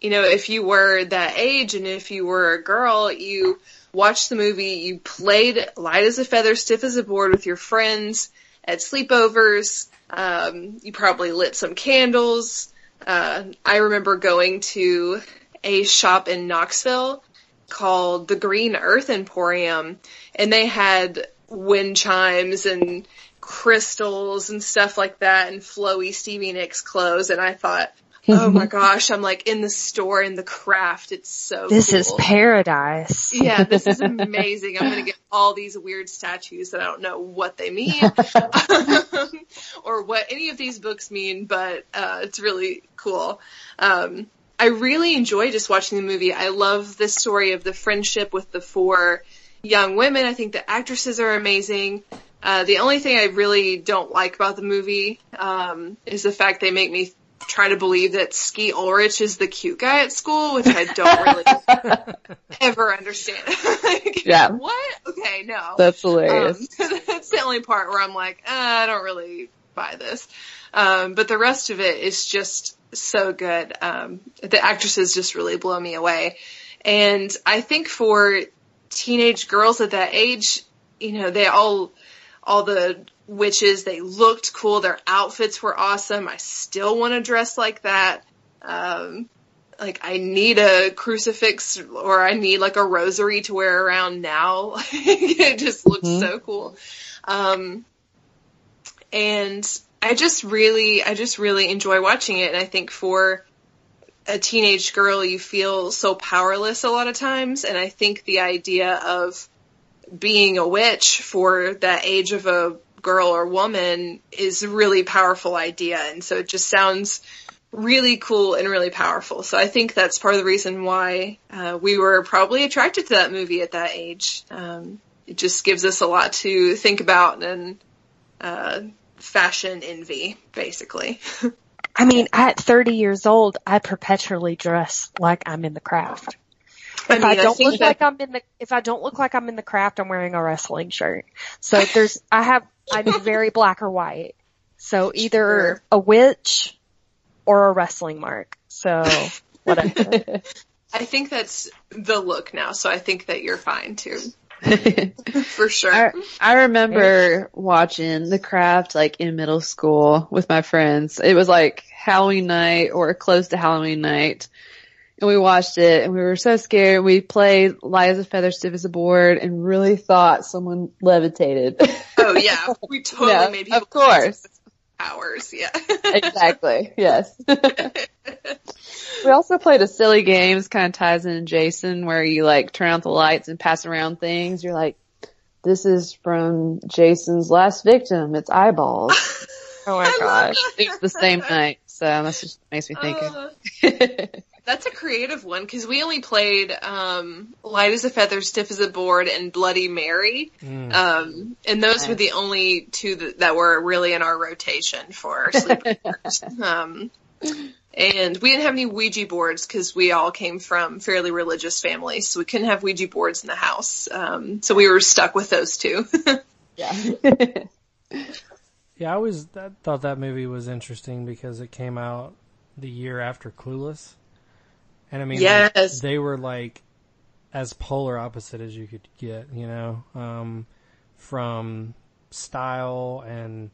you know, if you were that age and if you were a girl, you watched the movie, you played light as a feather, stiff as a board with your friends at sleepovers. Um, you probably lit some candles. Uh, I remember going to a shop in Knoxville called the Green Earth Emporium, and they had wind chimes and crystals and stuff like that, and flowy Stevie Nicks clothes. And I thought, oh my [LAUGHS] gosh, I'm like in the store in the craft. It's so This cool. is paradise. Yeah, this is [LAUGHS] amazing. I'm going to get all these weird statues that I don't know what they mean [LAUGHS] or what any of these books mean, but uh, it's really cool. Um, I really enjoy just watching the movie. I love the story of the friendship with the four young women. I think the actresses are amazing. Uh, the only thing I really don't like about the movie um, is the fact they make me try to believe that Skeet Ulrich is the cute guy at school, which I don't really [LAUGHS] ever understand. [LAUGHS] Like, Yeah. What? Okay, no. That's Um, [LAUGHS] hilarious. that's the only part where I'm like, uh, I don't really buy this. Um, but the rest of it is just so good. Um, the actresses just really blow me away. And I think for teenage girls at that age, you know, they all, all the witches, they looked cool. Their outfits were awesome. I still want to dress like that. Um, like I need a crucifix or I need like a rosary to wear around now. [LAUGHS] it just looks Mhm. so cool. Um, and I just really, I just really enjoy watching it. And I think for a teenage girl, you feel so powerless a lot of times. And I think the idea of being a witch for that age of a girl or woman is a really powerful idea. And so it just sounds really cool and really powerful. So I think that's part of the reason why uh, we were probably attracted to that movie at that age. Um, it just gives us a lot to think about and uh, fashion envy, basically. [LAUGHS] I mean, at 30 years old, I perpetually dress like I'm in the craft. I If mean, I I don't think look that- like I'm in the, if I don't look like I'm in the craft, I'm wearing a wrestling shirt. So there's, I have, I'm very [LAUGHS] black or white. So either Sure. a witch or a wrestling mark. So whatever. [LAUGHS] I think that's the look now, so I think that you're fine too. [LAUGHS] For sure. I, I remember watching The Craft like in middle school with my friends. It was like Halloween night or close to Halloween night. And we watched it and we were so scared. We played light as a feather, stiff as a board and really thought someone levitated. Oh yeah. [LAUGHS] We totally Yeah, made people of course. hours. Yeah. exactly. [LAUGHS] Yes. [LAUGHS] we also played a silly game. This kind of ties in Jason where you like turn out the lights and pass around things. You're like, this is from Jason's last victim. It's eyeballs. oh my gosh. it's the same night. So that just makes me think Uh, that's a creative one because we only played um, light as a feather, stiff as a board, and Bloody Mary, Mm. um, and those were the only two that, that were really in our rotation for our sleepovers. [LAUGHS] um, and we didn't have any Ouija boards because we all came from fairly religious families, so we couldn't have Ouija boards in the house. Um, so we were stuck with those two. [LAUGHS] yeah. Yeah, I always thought that movie was interesting because it came out the year after Clueless, and I mean, like, Yes. they were like as polar opposite as you could get, you know, um, from style and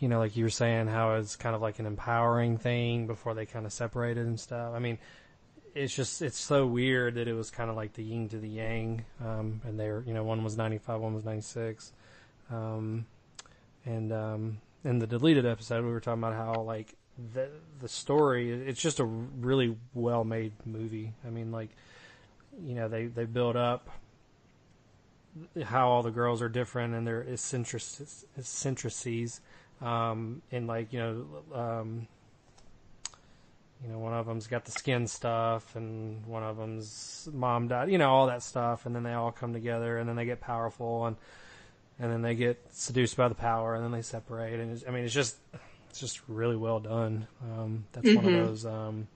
you know, like you were saying, how it's kind of like an empowering thing before they kind of separated and stuff. I mean, it's just it's so weird that it was kind of like the yin to the yang, um, and they were, you know, one was ninety five, one was ninety six. Um, and um, in the deleted episode, we were talking about how like the the story. It's just a really well made movie. I mean, like you know, they they build up how all the girls are different and their eccentric- eccentricities. Um, and like you know, um, you know, one of them's got the skin stuff, and one of them's mom died. You know, all that stuff, and then they all come together, and then they get powerful, and and then they get seduced by the power, and then they separate. And I mean, it's just it's just really well done. Um, that's one of those um,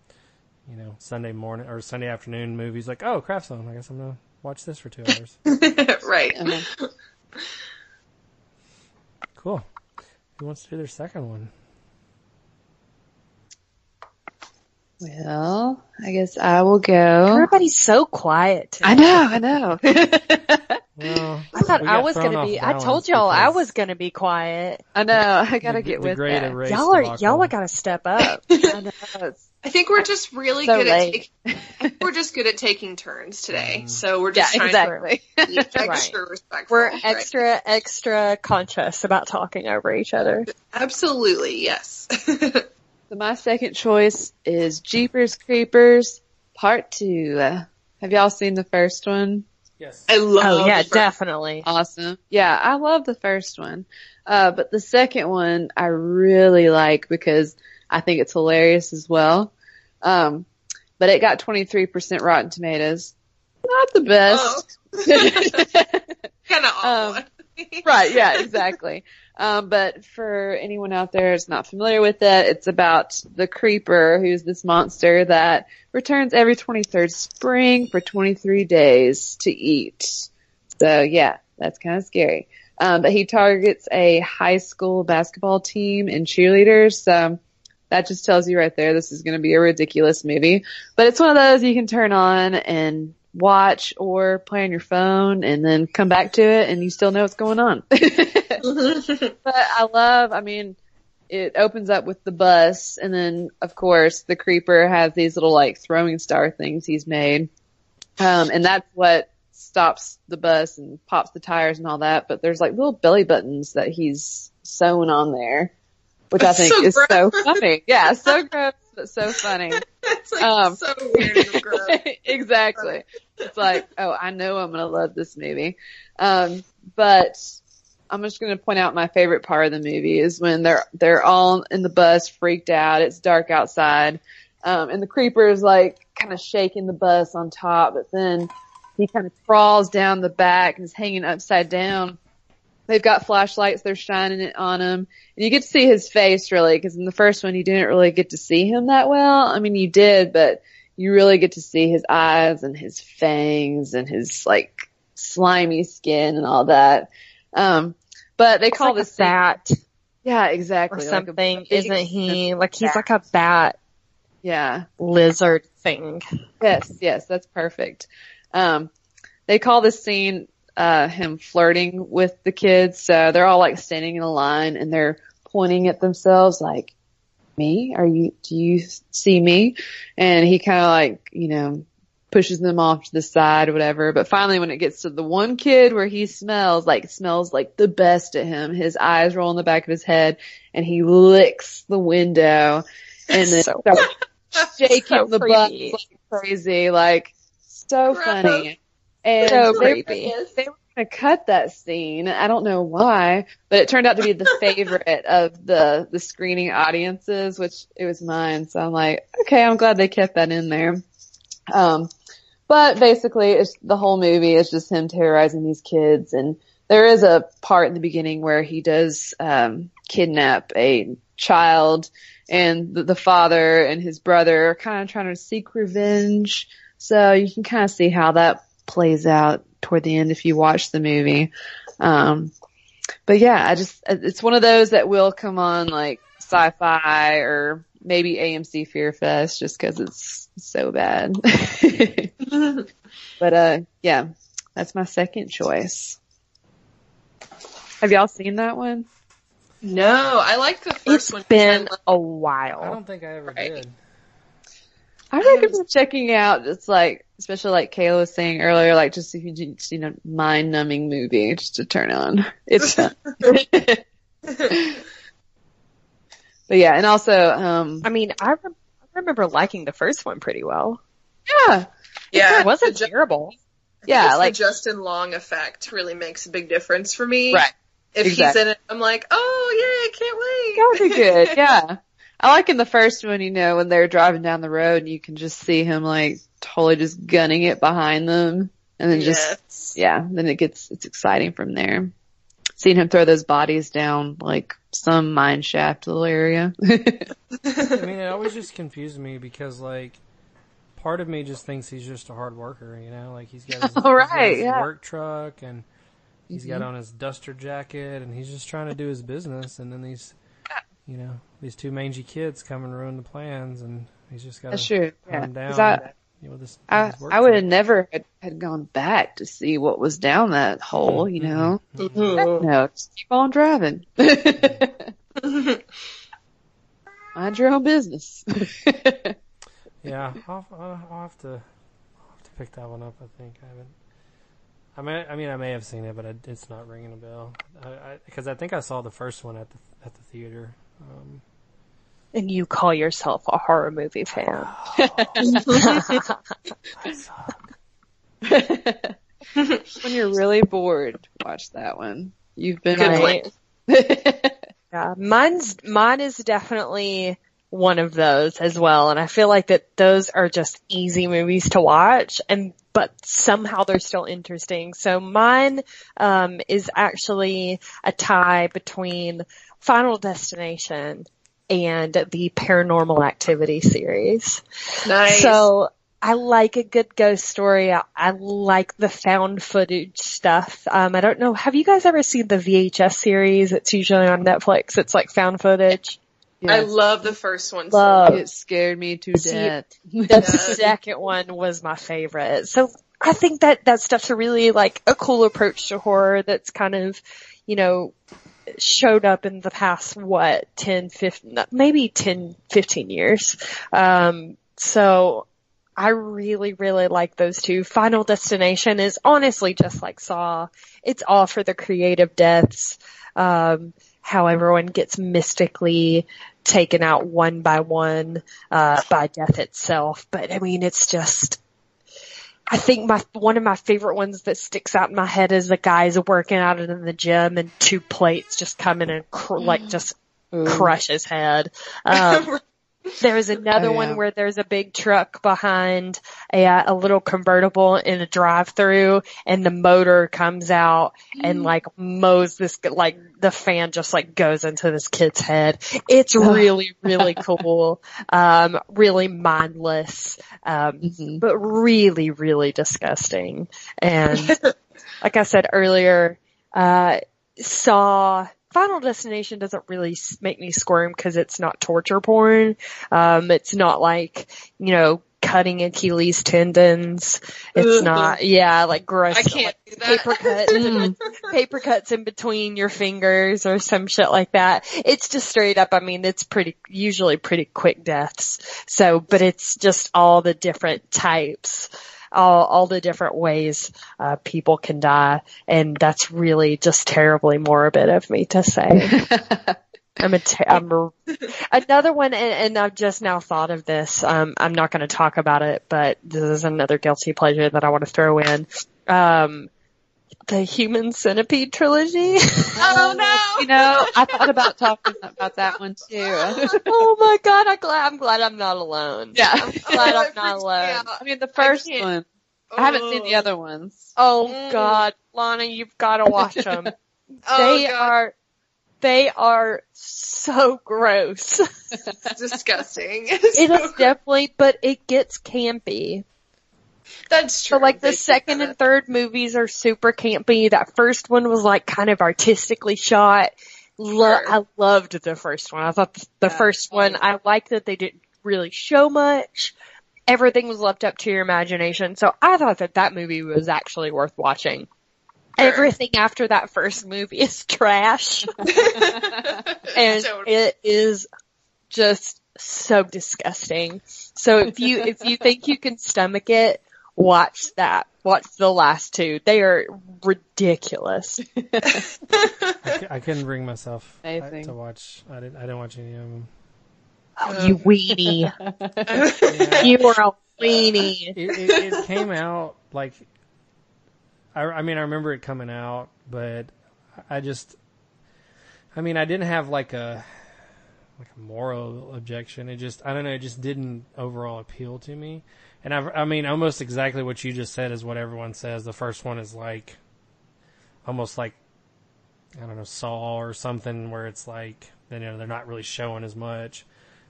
you know Sunday morning or Sunday afternoon movies. Like, oh, Craft Zone. I guess I'm gonna watch this for two hours. [LAUGHS] right. cool. Who wants to do their second one? Well, I guess I will go. Everybody's so quiet. Today. I know, I know. [LAUGHS] Well, I thought we I was gonna be. I told y'all I was gonna be quiet. I know. I gotta the- get the with great that. erase Y'all are y'all are gotta step up. [LAUGHS] I know. I think we're just really So good late. at taking, we're just good at taking turns today. Mm. So we're Yeah, just trying exactly. to be [LAUGHS] extra respectful. We're right? extra extra conscious about talking over each other. Absolutely, yes. [LAUGHS] So my second choice is Jeepers Creepers Part 2. Uh, Have y'all seen the first one? Yes. I love Oh yeah, the first- definitely. Awesome. Yeah, I love the first one. Uh, but the second one I really like because I think it's hilarious as well. Um, but it got 23% Rotten Tomatoes. Not the best. [LAUGHS] [LAUGHS] Kind of awful. Um, right, yeah, exactly. [LAUGHS] Um, but for anyone out there that's not familiar with it, it's about the creeper who's this monster that returns every 23rd spring for 23 days to eat. So yeah, that's kind of scary. Um, but he targets a high school basketball team and cheerleaders. So that just tells you right there, this is going to be a ridiculous movie. But it's one of those you can turn on and watch or play on your phone and then come back to it and you still know what's going on. [LAUGHS] but I love, I mean, it opens up with the bus and then of course the creeper has these little like throwing star things he's made. Um, and that's what stops the bus and pops the tires and all that. But there's like little belly buttons that he's sewn on there, which I think so is so funny. Yeah, so gross, but so funny. [LAUGHS] it's like Um, so weird [LAUGHS] exactly. It's like, oh, I know I'm gonna love this movie. Um, but I'm just gonna point out my favorite part of the movie is when they're they're all in the bus, freaked out. It's dark outside, um, and the creeper is like kind of shaking the bus on top, but then he kind of crawls down the back and is hanging upside down. They've got flashlights, they're shining it on him, and you get to see his face really, because in the first one you didn't really get to see him that well. I mean, you did, but you really get to see his eyes and his fangs and his like slimy skin and all that. Um, but they It's call like a this fat. Yeah, exactly. or like a something. Isn't he [LAUGHS] like he's bat. like a bat Yeah. lizard thing? Yes, yes, that's perfect. Um, they call this scene uh, him flirting with the kids. So they're all like standing in a line and they're pointing at themselves like, me? Are you, do you see me? And he kind of like, you know, pushes them off to the side or whatever. But finally when it gets to the one kid where he smells, like smells like the best at him, his eyes roll in the back of his head and he licks the window and then [LAUGHS] So- starts [LAUGHS] shaking so the butt like crazy, like so Gross. funny. And So they, creepy. they were gonna cut that scene. I don't know why, but it turned out to be the favorite of the the screening audiences, which it was mine. So I'm like, okay, I'm glad they kept that in there. Um, but basically, it's the whole movie is just him terrorizing these kids, and there is a part in the beginning where he does um, kidnap a child, and the, the father and his brother are kind of trying to seek revenge. So you can kind of see how that plays out toward the end if you watch the movie. Um, but yeah, I just, it's one of those that will come on like sci-fi or maybe AMC Fear Fest just cause it's so bad. [LAUGHS] but, uh, yeah, that's my second choice. Have y'all seen that one? No, I like the first It's one. It's been a while. I don't think I ever Right. did. I recommend checking out. just like, especially like Kayla was saying earlier, like just if you just, you know, mind numbing movie just to turn on. [LAUGHS] It's fun. [LAUGHS] but yeah, and also, um, I mean, I, rem- I remember liking the first one pretty well. yeah, yeah, It wasn't the, Ju- terrible. yeah, just like, the Justin Long effect really makes a big difference for me. right. If exactly. he's in it, I'm like, oh yeah, I can't wait. Gotta be good. [LAUGHS] Yeah. I like in the first one, you know, when they're driving down the road and you can just see him like totally just gunning it behind them and then just Yes. yeah, then it gets, it's exciting from there. Seeing him throw those bodies down like some mine shaft little area. [LAUGHS] I mean, it always just confused me because like part of me just thinks he's just a hard worker, you know, like he's got his, [LAUGHS] Oh, he's right, his yeah. work truck and he's got mm-hmm. on his duster jacket and he's just trying to do his business and then these, you know, these two mangy kids come and ruin the plans and he's just got to true. calm Yeah. down. 'Cause I, you know, with his, I, with his work I would have never had, had gone back to see what was down that hole, you know? Mhm. No, just keep on driving. [LAUGHS] Mind your own business. [LAUGHS] Yeah, I'll, I'll, I'll have to, I'll have to pick that one up. I think I haven't. I mean, I mean, I may have seen it, but it's not ringing a bell. Because I, think I saw the first one at the at the theater. Um, And you call yourself a horror movie fan. [LAUGHS] when you're really bored, watch that one. You've been Good right. [LAUGHS] Yeah, mine's mine is definitely one of those as well, and I feel like that those are just easy movies to watch, and but somehow they're still interesting. So mine um, is actually a tie between Final Destination and the Paranormal Activity series. Nice. So I like a good ghost story. I, I like the found footage stuff. Um, I don't know. Have you guys ever seen the VHS series? It's usually on Netflix. It's like found footage. Yeah. I love the first one. so it scared me to See, death. The [LAUGHS] [LAUGHS] Yeah. second one was my favorite. So I think that that stuff's a really like a cool approach to horror that's kind of, you know, showed up in the past, what, 10, 15, maybe 10, 15 years. Um, so I really, really like those two. Final Destination is honestly just like Saw. It's all for the creative deaths. Um, how everyone gets mystically taken out one by one, uh, by death itself. But I mean, it's just, I think my, one of my favorite ones that sticks out in my head is the guys working out in the gym and two plates just come in and cr- like just Ooh. crush his head. Um, [LAUGHS] there's another Oh, yeah. one where there's a big truck behind a, uh, a little convertible in a drive-through and the motor comes out and like mows this, like the fan just like goes into this kid's head. It's really, really [LAUGHS] cool. Um, really mindless. Um, Mhm. but really, really disgusting. And [LAUGHS] like I said earlier, uh, Saw Final Destination doesn't really make me squirm because it's not torture porn. Um, it's not like, you know, cutting Achilles tendons. It's Ugh. not, yeah, like gross. I can't like paper cuts, [LAUGHS] mm, paper cuts in between your fingers or some shit like that. It's just straight up. I mean, it's pretty, usually pretty quick deaths. So, but it's just all the different types all, all the different ways uh, people can die, and that's really just terribly morbid of me to say. [LAUGHS] I'm a, t- I'm a, another one, and, and, I've just now thought of this. Um, I'm not going to talk about it, but this is another guilty pleasure that I want to throw in. Um, the Human Centipede trilogy. [LAUGHS] oh no! You know, I thought about talking about that one too. [LAUGHS] oh my god! I'm glad. I'm glad I'm not alone. Yeah, I'm glad I'm [LAUGHS] not alone. I mean, the first I one. Oh. I haven't seen the other ones. Oh mm. god, Lana, you've got to watch them. oh, they god. are they are so gross. disgusting. It so is definitely, but it gets campy. That's true. So like the second and third movies are super campy. That first one was like kind of artistically shot. Lo- sure. I loved the first one. I thought the yeah. first one, I liked that they didn't really show much. Everything was left up to your imagination. So I thought that that movie was actually worth watching. Sure. Everything after that first movie is trash. [LAUGHS] and it is just so disgusting. So if you, if you think you can stomach it, watch that. Watch the last two. They are ridiculous. [LAUGHS] I, I, couldn't bring myself [LAUGHS] to watch. I didn't. I didn't watch any of them. Oh, you weenie! [LAUGHS] yeah. You are a weenie. It, it, it, came out like. I, I mean, I remember it coming out, but I just. I mean, I didn't have like a like a moral objection. It just I don't know. It just didn't overall appeal to me. And I, I mean, almost exactly what you just said is what everyone says. The first one is like, almost like, I don't know, Saw or something where it's like, then you know, they're not really showing as much.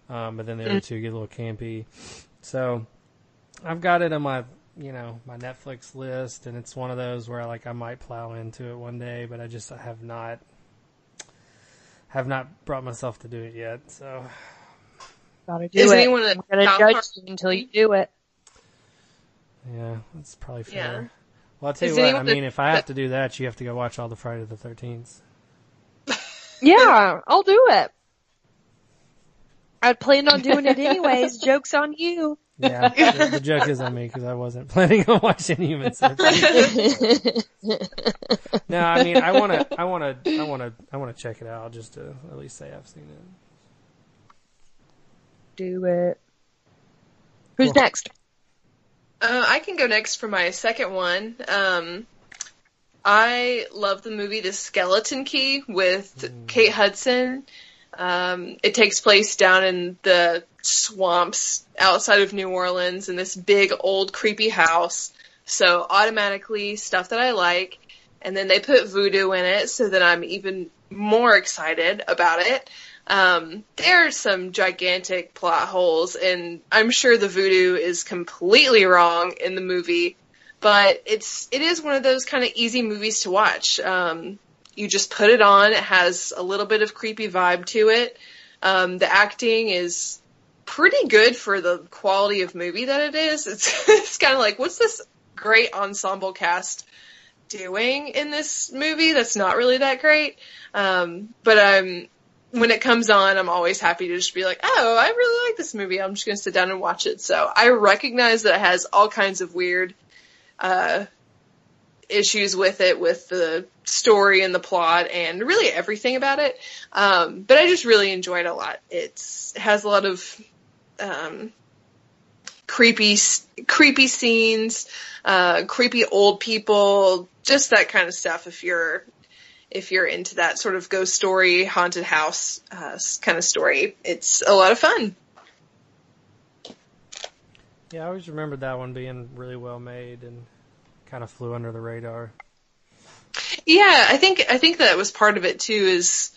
Um, but then the other mm. two get a little campy. So I've got it on my, you know, my Netflix list and it's one of those where like I might plow into it one day, but I just have not, have not brought myself to do it yet. So. Gotta do Is it. anyone I'm gonna judge you until you do it. Yeah, that's probably fair. Yeah. Well, I'll tell Is you what. I mean, if I have to do that, you have to go watch all the Friday the Thirteenth. [LAUGHS] yeah, I'll do it. I'd planned on doing it anyways. [LAUGHS] Joke's on you. Yeah, [LAUGHS] the, the joke is on me because I wasn't [LAUGHS] planning on watching Human [LAUGHS] Centipede. no, I mean, I want to, I want to, I want to, I want to check it out just to at least say I've seen it. Do it. Who's cool. next? Uh, I can go next for my second one. Um, I love the movie The Skeleton Key with mm. Kate Hudson. Um, it takes place down in the swamps outside of New Orleans in this big old creepy house. So automatically stuff that I like. And then they put voodoo in it so that I'm even more excited about it. Um, there are some gigantic plot holes, and I'm sure the voodoo is completely wrong in the movie, but it's it is one of those kind of easy movies to watch. Um, you just put it on; it has a little bit of creepy vibe to it. Um, the acting is pretty good for the quality of movie that it is. It's [LAUGHS] it's kind of like what's this great ensemble cast doing in this movie that's not really that great. Um, but I'm when it comes on, I'm always happy to just be like, oh, I really like this movie. I'm just going to sit down and watch it. So I recognize that it has all kinds of weird, uh, issues with it, with the story and the plot and really everything about it. Um, but I just really enjoyed it a lot. It's, it has a lot of, um, creepy, creepy scenes, uh, creepy old people, just that kind of stuff if you're if you're into that sort of ghost story, haunted house uh, kind of story. It's a lot of fun. Yeah, I always remembered that one being really well made and kind of flew under the radar. Yeah, I think I think that was part of it too. Is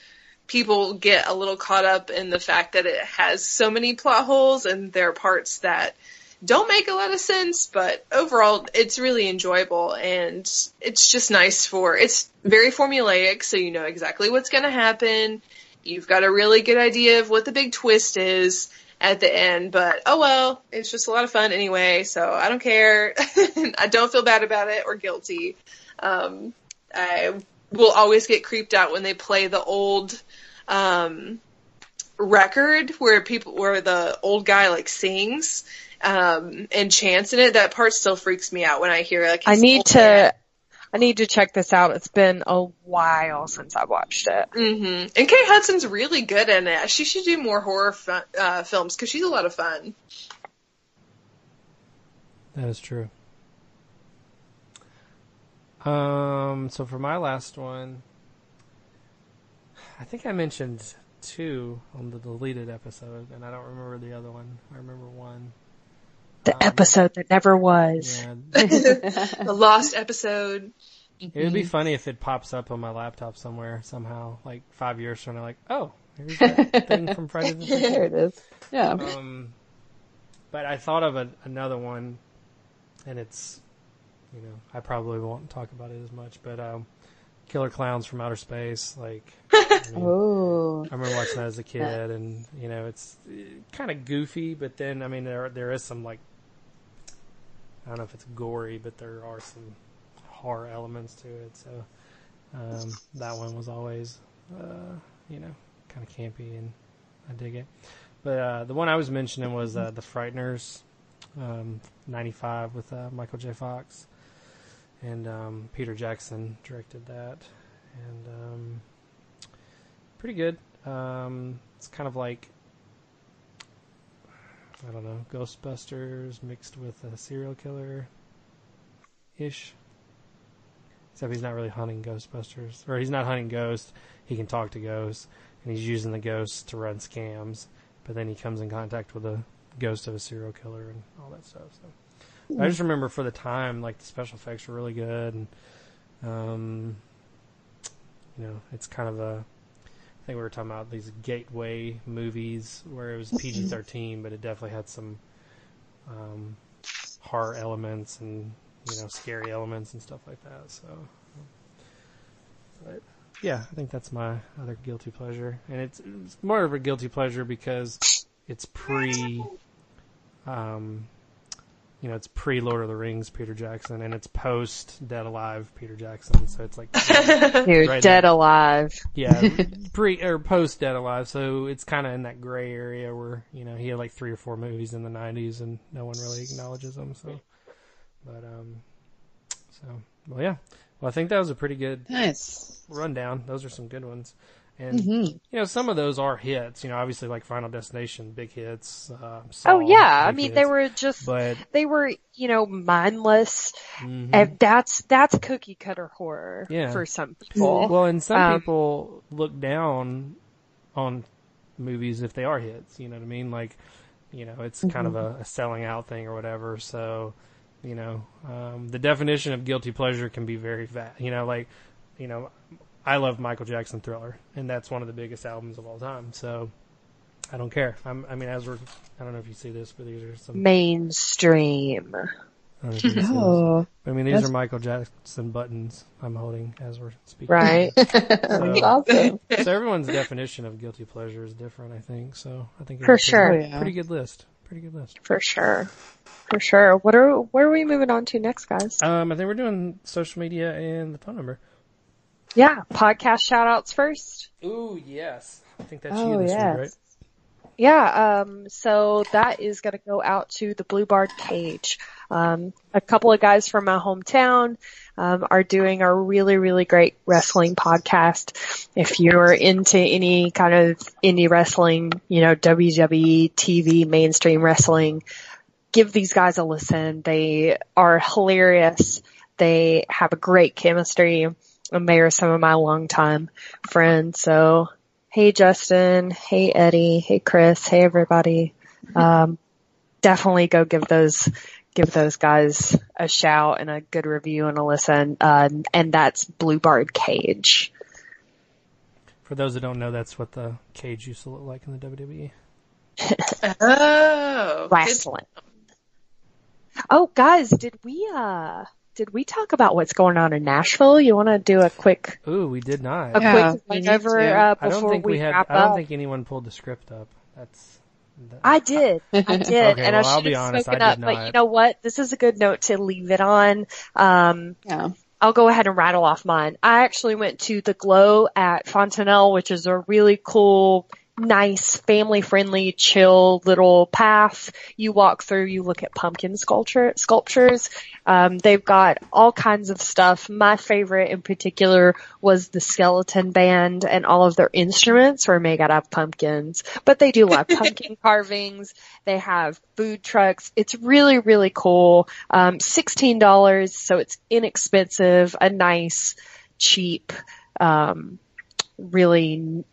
people get a little caught up in the fact that it has so many plot holes, and there are parts that don't make a lot of sense, but overall it's really enjoyable and it's just nice for, it's very formulaic, so you know exactly what's gonna happen. You've got a really good idea of what the big twist is at the end, but oh well, it's just a lot of fun anyway, so I don't care. [LAUGHS] I don't feel bad about it or guilty. Um, I will always get creeped out when they play the old, um, record where people, where the old guy like sings, um, and chants in it. That part still freaks me out when I hear like, I need to, man. I need to check this out. It's been a while since I watched it. Mm-hmm. And Kate Hudson's really good in it. She should do more horror fun, uh, films because she's a lot of fun. That is true. Um, so for my last one, I think I mentioned two on the deleted episode, and I don't remember the other one. I remember one. The um, episode that never was. Yeah. [LAUGHS] [LAUGHS] the lost episode. It would be funny if it pops up on my laptop somewhere somehow, like five years from now, like, oh, here's that [LAUGHS] thing from Friday the 13th. There it is. Yeah. Um, but I thought of a, another one, and it's, you know, I probably won't talk about it as much, but um, Killer Clowns from Outer Space, like, [LAUGHS] I, mean, oh. I remember watching that as a kid, and you know, it's kind of goofy, but then I mean, there there is some like I don't know if it's gory, but there are some horror elements to it. So um, that one was always, uh, you know, kind of campy, and I dig it. But uh, the one I was mentioning was uh, the Frighteners, um, '95 with uh, Michael J. Fox, and um, Peter Jackson directed that, and um, pretty good. Um, it's kind of like I don't know, Ghostbusters mixed with a serial killer ish. Except he's not really hunting Ghostbusters. Or he's not hunting ghosts. He can talk to ghosts. And he's using the ghosts to run scams. But then he comes in contact with a ghost of a serial killer and all that stuff. So I just remember for the time, like the special effects were really good. And, um, you know, it's kind of a I think we were talking about these gateway movies where it was PG thirteen, but it definitely had some um, horror elements and you know scary elements and stuff like that. So, but yeah, I think that's my other guilty pleasure, and it's, it's more of a guilty pleasure because it's pre um, you know, it's pre Lord of the Rings Peter Jackson and it's post Dead Alive Peter Jackson. So it's like [LAUGHS] Dude, right Dead Alive. Yeah, pre or post Dead Alive. So it's kind of in that gray area where you know he had like three or four movies in the '90s and no one really acknowledges them. So, but um, so well, yeah. Well, I think that was a pretty good nice rundown. Those are some good ones. And mm-hmm. you know, some of those are hits. You know, obviously like Final Destination, big hits. Uh, Saw, oh yeah, I mean hits. they were just, but, they were you know mindless, mm-hmm. and that's that's cookie cutter horror yeah. for some people. Well, and some um, people look down on movies if they are hits. You know what I mean? Like, you know, it's mm-hmm. kind of mm-hmm. a, a, selling out thing or whatever. So, you know, um, the definition of guilty pleasure can be very vast. You know, like, you know, I love Michael Jackson Thriller, and that's one of the biggest albums of all time. So I don't care. I'm, i mean, as we're, I don't know if you see this, but these are some mainstream. I, I mean, these are Michael Jackson buttons I'm holding as we're speaking. Right. [LAUGHS] so, awesome. so everyone's definition of guilty pleasure is different, I think. So I think for sure, pretty, pretty good list. Pretty good list. For sure. For sure. What are, where are we moving on to next, guys? Um, I think we're doing social media and the phone number. Yeah, podcast shout outs first. Ooh, yes. I think that's oh, you this yes. week, right? Yeah, um, so that is going to go out to the Blue Bar Cage. Um, a couple of guys from my hometown um, are doing a really, really great wrestling podcast. If you're into any kind of indie wrestling, you know, WWE, TV, mainstream wrestling, give these guys a listen. They are hilarious. They have a great chemistry and they are some of my longtime friends. So, hey Justin, hey Eddie, hey Chris, hey everybody. Um, definitely go give those give those guys a shout and a good review and a listen. Uh, and that's Blue Bar Cage. For those that don't know, that's what the cage used to look like in the WWE. [LAUGHS] oh, wrestling. Oh, guys, did we uh did we talk about what's going on in Nashville? You want to do a quick Ooh, we did not. a Yeah, quick we need over to. uh, I don't think we, we had. wrap I don't up? think anyone pulled the script up. That's. that- I did. I [LAUGHS] did. Okay, and well, I I'll should be have honest, spoken up, did but you know what? This is a good note to leave it on. Um, yeah. I'll go ahead and rattle off mine. I actually went to the Glow at Fontanel, which is a really cool, nice, family-friendly, chill little path. You walk through, you look at pumpkin sculpture sculptures. Um, they've got all kinds of stuff. My favorite in particular was the skeleton band, and all of their instruments were made out of pumpkins. But they do live pumpkin [LAUGHS] carvings. They have food trucks. It's really, really cool. Um, $16, so it's inexpensive, a nice, cheap, um, really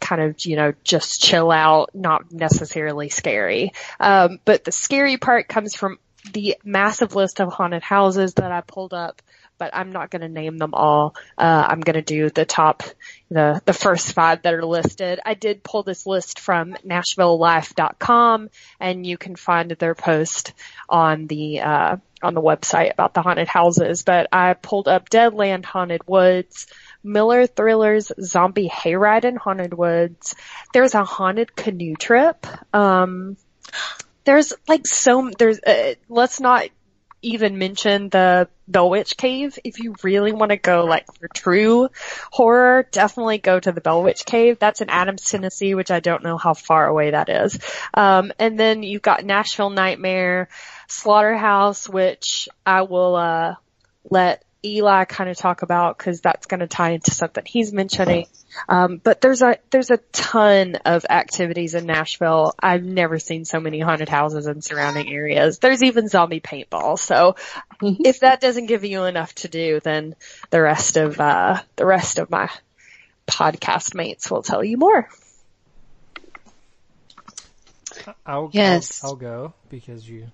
kind of, you know, just chill out, not necessarily scary. Um, but the scary part comes from the massive list of haunted houses that I pulled up, but I'm not going to name them all. Uh, I'm going to do the top, the, the first five that are listed. I did pull this list from NashvilleLife.com and you can find their post on the, uh, on the website about the haunted houses, but I pulled up Deadland Haunted Woods, Miller Thrillers Zombie Hayride in Haunted Woods. There's a haunted canoe trip. Um, there's like so, there's, uh, let's not even mention the Bell Witch Cave. If you really want to go like for true horror, definitely go to the Bell Witch Cave. That's in Adams, Tennessee, which I don't know how far away that is. Um, and then you've got Nashville Nightmare, Slaughterhouse, which I will, uh, let Eli kind of talk about because that's going to tie into something he's mentioning. Um, but there's a there's a ton of activities in Nashville. I've never seen so many haunted houses in surrounding areas. There's even zombie paintball. So [LAUGHS] if that doesn't give you enough to do, then the rest of uh, the rest of my podcast mates will tell you more. I'll, Yes. I'll, I'll go because you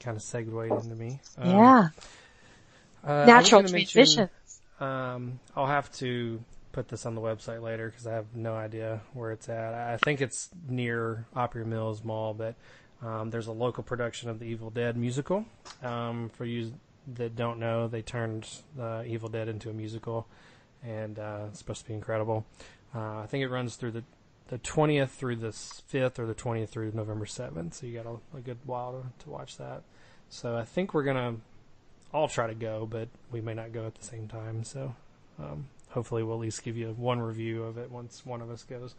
kind of segued into me. Um, yeah, uh, natural gonna mention. Um, I'll have to put this on the website later because I have no idea where it's at. I think it's near Opry Mills Mall, but um, there's a local production of the Evil Dead musical. Um, for you that don't know, they turned uh, Evil Dead into a musical, and uh, it's supposed to be incredible. Uh, I think it runs through the the 20th through the 5th or the 20th through November 7th, so you got a, a good while to, to watch that. So I think we're gonna all try to go, but we may not go at the same time. So um, hopefully we'll at least give you one review of it once one of us goes.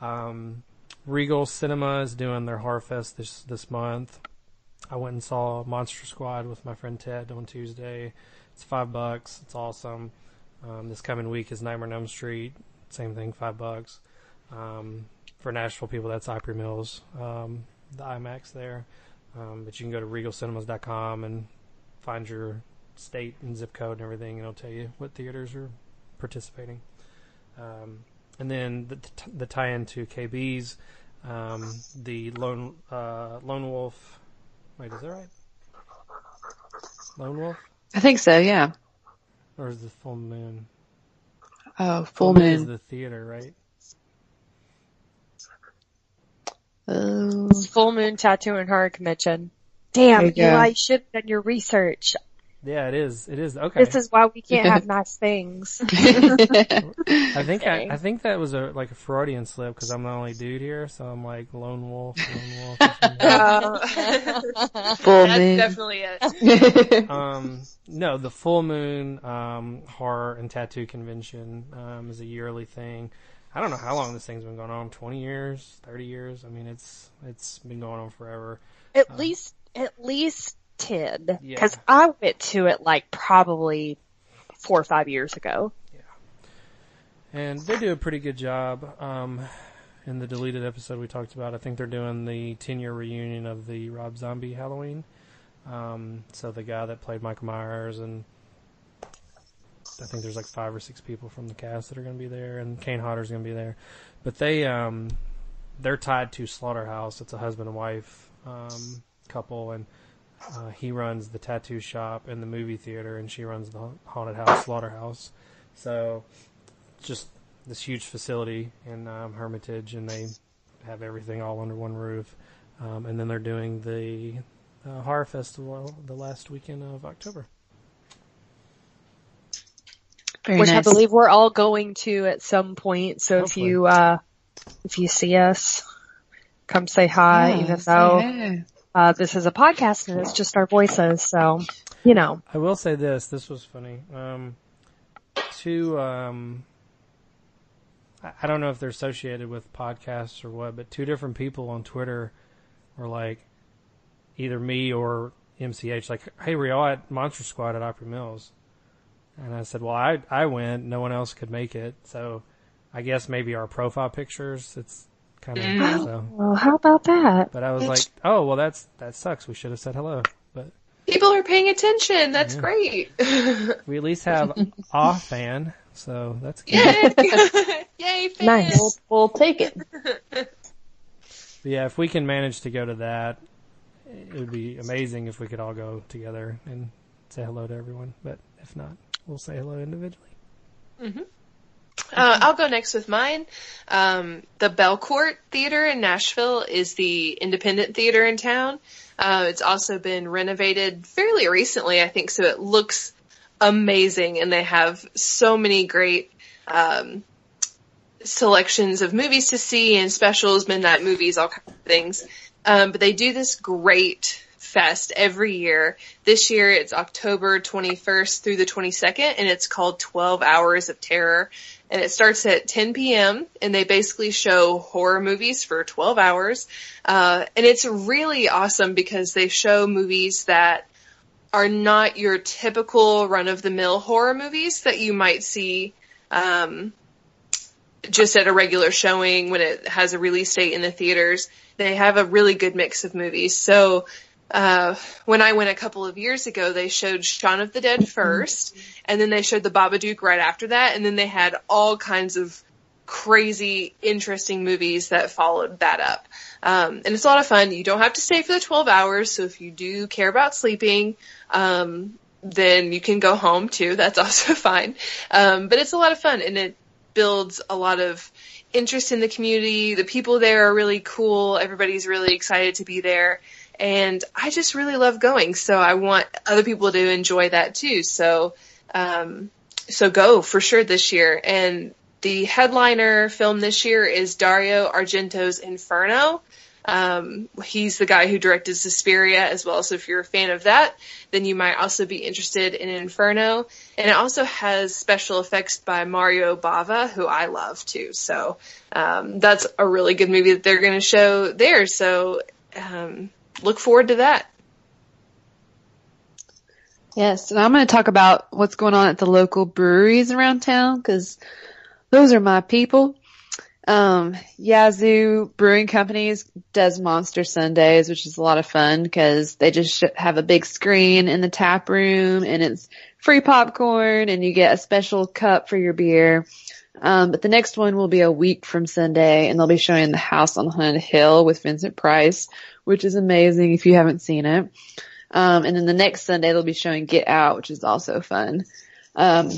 Um, Regal Cinema is doing their Horror Fest this this month. I went and saw Monster Squad with my friend Ted on Tuesday. It's five bucks. It's awesome. Um, this coming week is Nightmare on Elm Street. Same thing, five bucks. Um, for Nashville people, that's Opry Mills, um, the IMAX there. Um, but you can go to regalcinemas.com and find your state and zip code and everything, and it'll tell you what theaters are participating. Um, and then the, t- the tie-in to KB's, um, the Lone uh, Lone Wolf. Wait, is that right? Lone Wolf, I think so, yeah. or is the Full Moon? Oh, full is moon. the theater, right? Oh. Full Moon Tattoo and Horror Convention. Damn, you go. Eli, you should have done your research. Yeah, it is. It is okay. This is why we can't have [LAUGHS] nice things. [LAUGHS] I think I, I think that was a like a Freudian slip because I'm the only dude here, so I'm like lone wolf, lone wolf. Uh, [LAUGHS] full that's moon. definitely it. um, no, the full moon um, horror and tattoo convention um, is a yearly thing. I don't know how long this thing's been going on. Twenty years, thirty years. I mean, it's it's been going on forever. At least, at least ten. Yeah. Cause I went to it like probably four or five years ago. Yeah. And they do a pretty good job. Um, in the deleted episode we talked about, I think they're doing the 10 year reunion of the Rob Zombie Halloween. Um, so the guy that played Michael Myers and I think there's like five or six people from the cast that are going to be there, and Kane Hodder's going to be there. But they um, they're tied to Slaughterhouse. It's a husband and wife um, couple, and uh, he runs the tattoo shop and the movie theater, and she runs the haunted house Slaughterhouse. So just this huge facility in um, Hermitage, and they have everything all under one roof. Um, and then they're doing the uh, horror festival the last weekend of October. Very which nice. I believe we're all going to at some point. So Hopefully. if you uh, if you see us, come say hi. Yeah, even though uh, this is a podcast and it's just our voices, so you know. I will say this. This was funny. Um, two. Um, I don't know if they're associated with podcasts or what, but two different people on Twitter were like, either me or MCH, like, "Hey, we're all at Monster Squad at Opry Mills." And I said, well, I, I went. No one else could make it. So I guess maybe our profile pictures, it's kind of, mm. so. Well, how about that? But I was like, oh, well, that's, that sucks. We should have said hello. But people are paying attention. That's yeah. great. [LAUGHS] we at least have a fan. So that's good. Yay, [LAUGHS] Yay fan. Nice. We'll, we'll take it. [LAUGHS] But yeah, if we can manage to go to that, it would be amazing if we could all go together and say hello to everyone. But if not, we'll say hello individually. Mm-hmm. Uh, I'll go next with mine. Um, the Belcourt Theater in Nashville is the independent theater in town. Uh, it's also been renovated fairly recently, I think, so it looks amazing, and they have so many great um, selections of movies to see and specials, midnight movies, all kinds of things. Um, but they do this great Fest every year. This year it's October 21st through the 22nd and it's called 12 Hours of Terror. And it starts at 10 p.m. and they basically show horror movies for 12 hours. Uh, and it's really awesome because they show movies that are not your typical run of the mill horror movies that you might see, um, just at a regular showing when it has a release date in the theaters. They have a really good mix of movies. So uh, when I went a couple of years ago, they showed Shaun of the Dead first, and then they showed the Babadook right after that, and then they had all kinds of crazy, interesting movies that followed that up. Um, and it's a lot of fun. You don't have to stay for the 12 hours, so if you do care about sleeping, um, then you can go home too. [LAUGHS] That's also [LAUGHS] fine. Um, but it's a lot of fun, and it builds a lot of interest in the community. The people there are really cool. Everybody's really excited to be there and I just really love going. So I want other people to enjoy that too. So, um, so go for sure this year. And the headliner film this year is Dario Argento's Inferno. Um, he's the guy who directed Suspiria as well. So if you're a fan of that, then you might also be interested in Inferno. And it also has special effects by Mario Bava, who I love too. So, um, that's a really good movie that they're going to show there. So, um, look forward to that. Yes, and I'm going to talk about what's going on at the local breweries around town because those are my people. Um, Yazoo Brewing Companies does Monster Sundays, which is a lot of fun because they just have a big screen in the tap room and it's free popcorn and you get a special cup for your beer. Um, but the next one will be a week from Sunday and they'll be showing the house on Haunted Hill with Vincent Price, which is amazing if you haven't seen it. Um, and then the next Sunday they'll be showing Get Out, which is also fun. Um,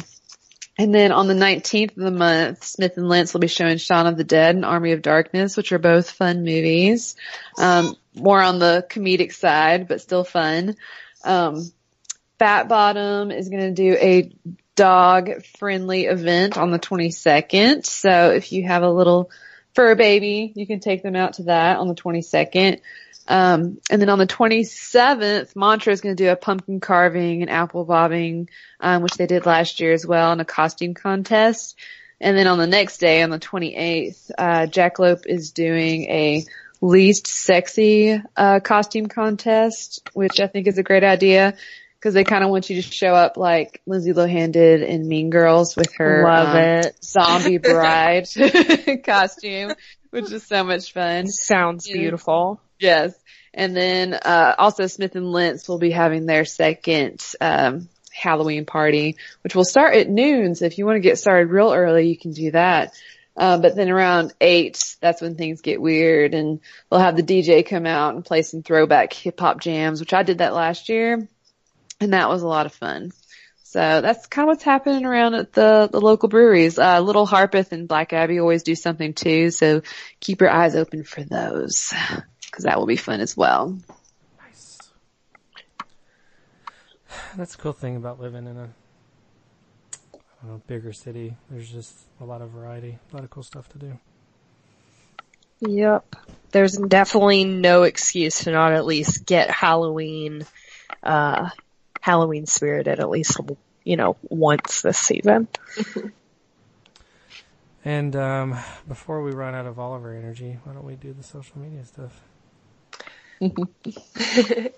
and then on the 19th of the month, Smith and Lentz will be showing Shaun of the Dead and Army of Darkness, which are both fun movies. Um, more on the comedic side, but still fun. Um, Fat Bottom is going to do a dog friendly event on the 22nd. So if you have a little fur baby, you can take them out to that on the 22nd. Um, and then on the 27th, Mantra is going to do a pumpkin carving and apple bobbing, um, which they did last year as well in a costume contest. And then on the next day, on the 28th, uh, Jackalope is doing a least sexy, uh, costume contest, which I think is a great idea because they kind of want you to show up like Lindsay Lohan did in Mean Girls with her Love um, it. [LAUGHS] zombie bride [LAUGHS] costume, which is so much fun. Sounds beautiful. Yes. And then, uh, also Smith and Lentz will be having their second, um, Halloween party, which will start at noon. So if you want to get started real early, you can do that. Uh, but then around eight, that's when things get weird and they'll have the DJ come out and play some throwback hip hop jams, which I did that last year. And that was a lot of fun. So that's kind of what's happening around at the, the local breweries. Uh, Little Harpeth and Black Abbey always do something too. So keep your eyes open for those because that will be fun as well. Nice. that's a cool thing about living in a I don't know, bigger city. There's just a lot of variety, a lot of cool stuff to do. Yep. There's definitely no excuse to not at least get Halloween, uh, Halloween spirited at least, you know, once this season. [LAUGHS] and, um, before we run out of all of our energy, why don't we do the social media stuff? [LAUGHS]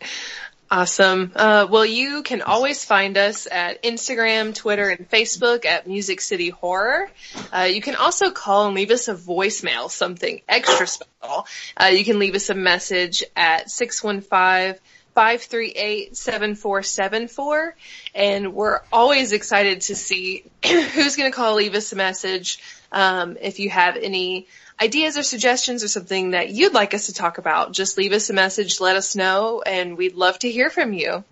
Awesome. Uh, well, you can always find us at Instagram, Twitter, and Facebook at Music City Horror. Uh, you can also call and leave us a voicemail, something extra special. Uh, you can leave us a message at 615 538 7474. And we're always excited to see [CLEARS THROAT] who's going to call, leave us a message. Um, if you have any ideas or suggestions or something that you'd like us to talk about, just leave us a message, let us know, and we'd love to hear from you.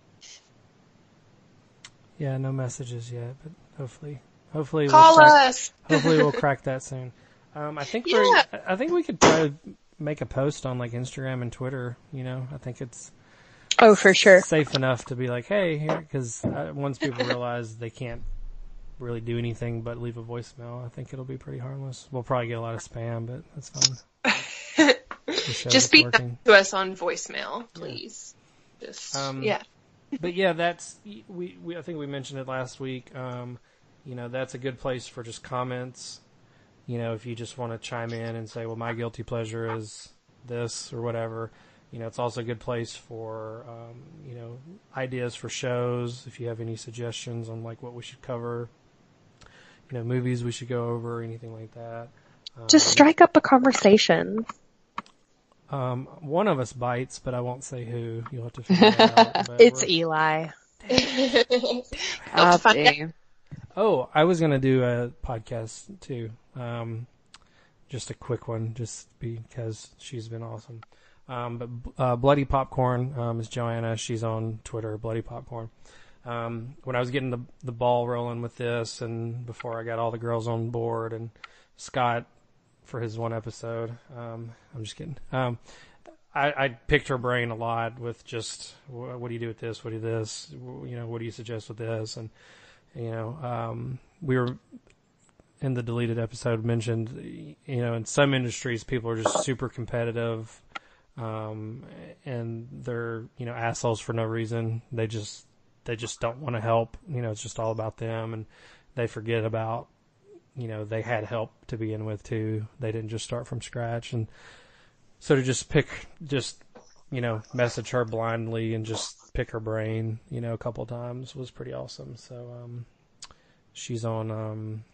Yeah, no messages yet, but hopefully, hopefully call we'll crack, us. [LAUGHS] hopefully we'll crack that soon. Um, I think yeah. I think we could try to make a post on like Instagram and Twitter. You know, I think it's oh for sure safe enough to be like, hey, here, because uh, once people realize they can't really do anything but leave a voicemail. I think it'll be pretty harmless. We'll probably get a lot of spam, but that's fine. [LAUGHS] Just speak to us on voicemail, please. Yeah. Just um, yeah. but yeah, that's we, we. I think we mentioned it last week. Um, you know, that's a good place for just comments. You know, if you just want to chime in and say, "Well, my guilty pleasure is this" or whatever. You know, it's also a good place for um, you know ideas for shows. If you have any suggestions on like what we should cover, you know, movies we should go over, anything like that. Um, Just strike up a conversation. Um, one of us bites, but I won't say who. You'll have to [LAUGHS] figure out. it's Eli. [LAUGHS] oh, oh, I was gonna do a podcast too. Um, just a quick one, just because she's been awesome. Um, but uh, Bloody Popcorn um, is Joanna. She's on Twitter, Bloody Popcorn um, when I was getting the the ball rolling with this, and before I got all the girls on board, and Scott for his one episode. Um, I'm just kidding. Um, I, I picked her brain a lot with just what do you do with this? What do you this? You know, what do you suggest with this? And you know, um, we were in the deleted episode mentioned, you know, in some industries people are just super competitive, um, and they're you know assholes for no reason. They just they just don't want to help. You know, it's just all about them, and they forget about you know they had help to begin with too. They didn't just start from scratch, and so to just pick, just you know, message her blindly and just pick her brain, you know, a couple times was pretty awesome. So um, she's on. Um,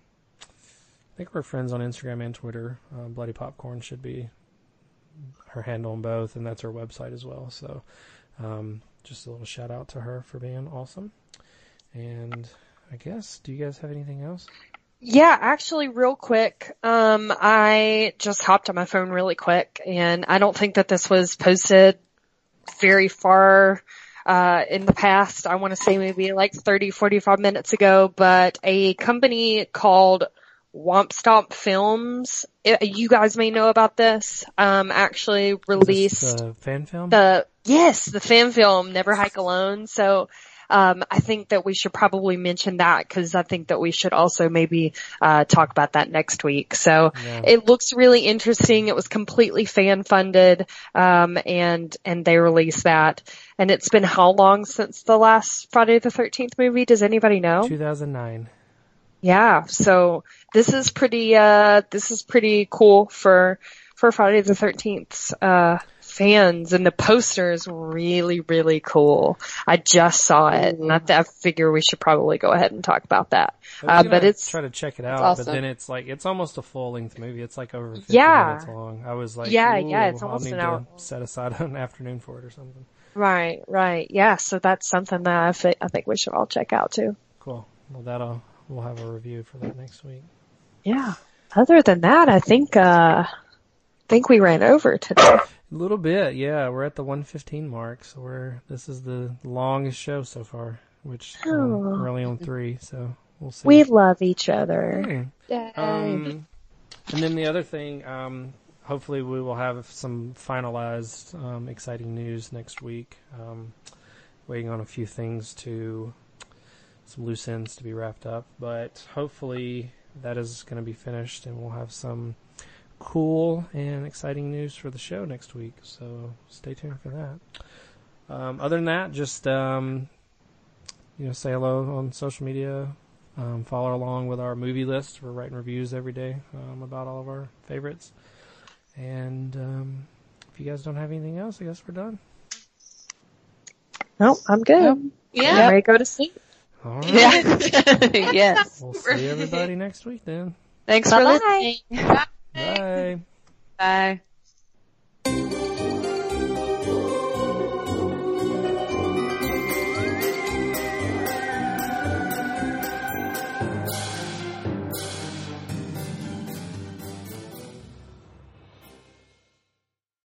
I think we're friends on Instagram and Twitter. Uh, Bloody Popcorn should be her handle on both, and that's her website as well. So um, just a little shout out to her for being awesome. And I guess, do you guys have anything else? Yeah, actually real quick, um, I just hopped on my phone really quick and I don't think that this was posted very far, uh, in the past. I want to say maybe like 30, 45 minutes ago, but a company called Womp Stomp Films. you guys may know about this. Um, actually released the fan film. The yes, the fan film Never Hike Alone. So. Um, I think that we should probably mention that because I think that we should also maybe uh, talk about that next week. So yeah. it looks really interesting. It was completely fan funded, um, and and they released that. And it's been how long since the last Friday the Thirteenth movie? Does anybody know? Two thousand nine. Yeah, so this is pretty, uh, this is pretty cool for, for Friday the 13th, uh, fans and the poster is really, really cool. I just saw it and I, I figure we should probably go ahead and talk about that. Uh, but it's, try to check it out, awesome. but then it's like, it's almost a full length movie. It's like over 50 yeah. minutes long. I was like, yeah, yeah, it's almost an hour. set aside [LAUGHS] an afternoon for it or something. Right, right. Yeah, so that's something that I, think I think we should all check out too. Cool. Well, that'll we'll have a review for that next week. Yeah. Other than that, I think uh, I think we ran over today. [COUGHS] A little bit, yeah. We're at the 115 mark, so we're this is the longest show so far, which um, oh. we're only on three, so we'll see. We love each other. Um, and then the other thing, um, hopefully we will have some finalized, um, exciting news next week. Um, waiting on a few things to some loose ends to be wrapped up, but hopefully that is going to be finished and we'll have some cool and exciting news for the show next week. So stay tuned for that. Um, other than that, just um, you know, say hello on social media. Um, follow along with our movie list. We're writing reviews every day um, about all of our favorites. And um, if you guys don't have anything else, I guess we're done. No, I'm good. Yeah. I'm ready to go to sleep. All right. [LAUGHS] Yeah. yes. We'll see everybody next week then. Thanks Bye-bye. for listening. Bye. Bye.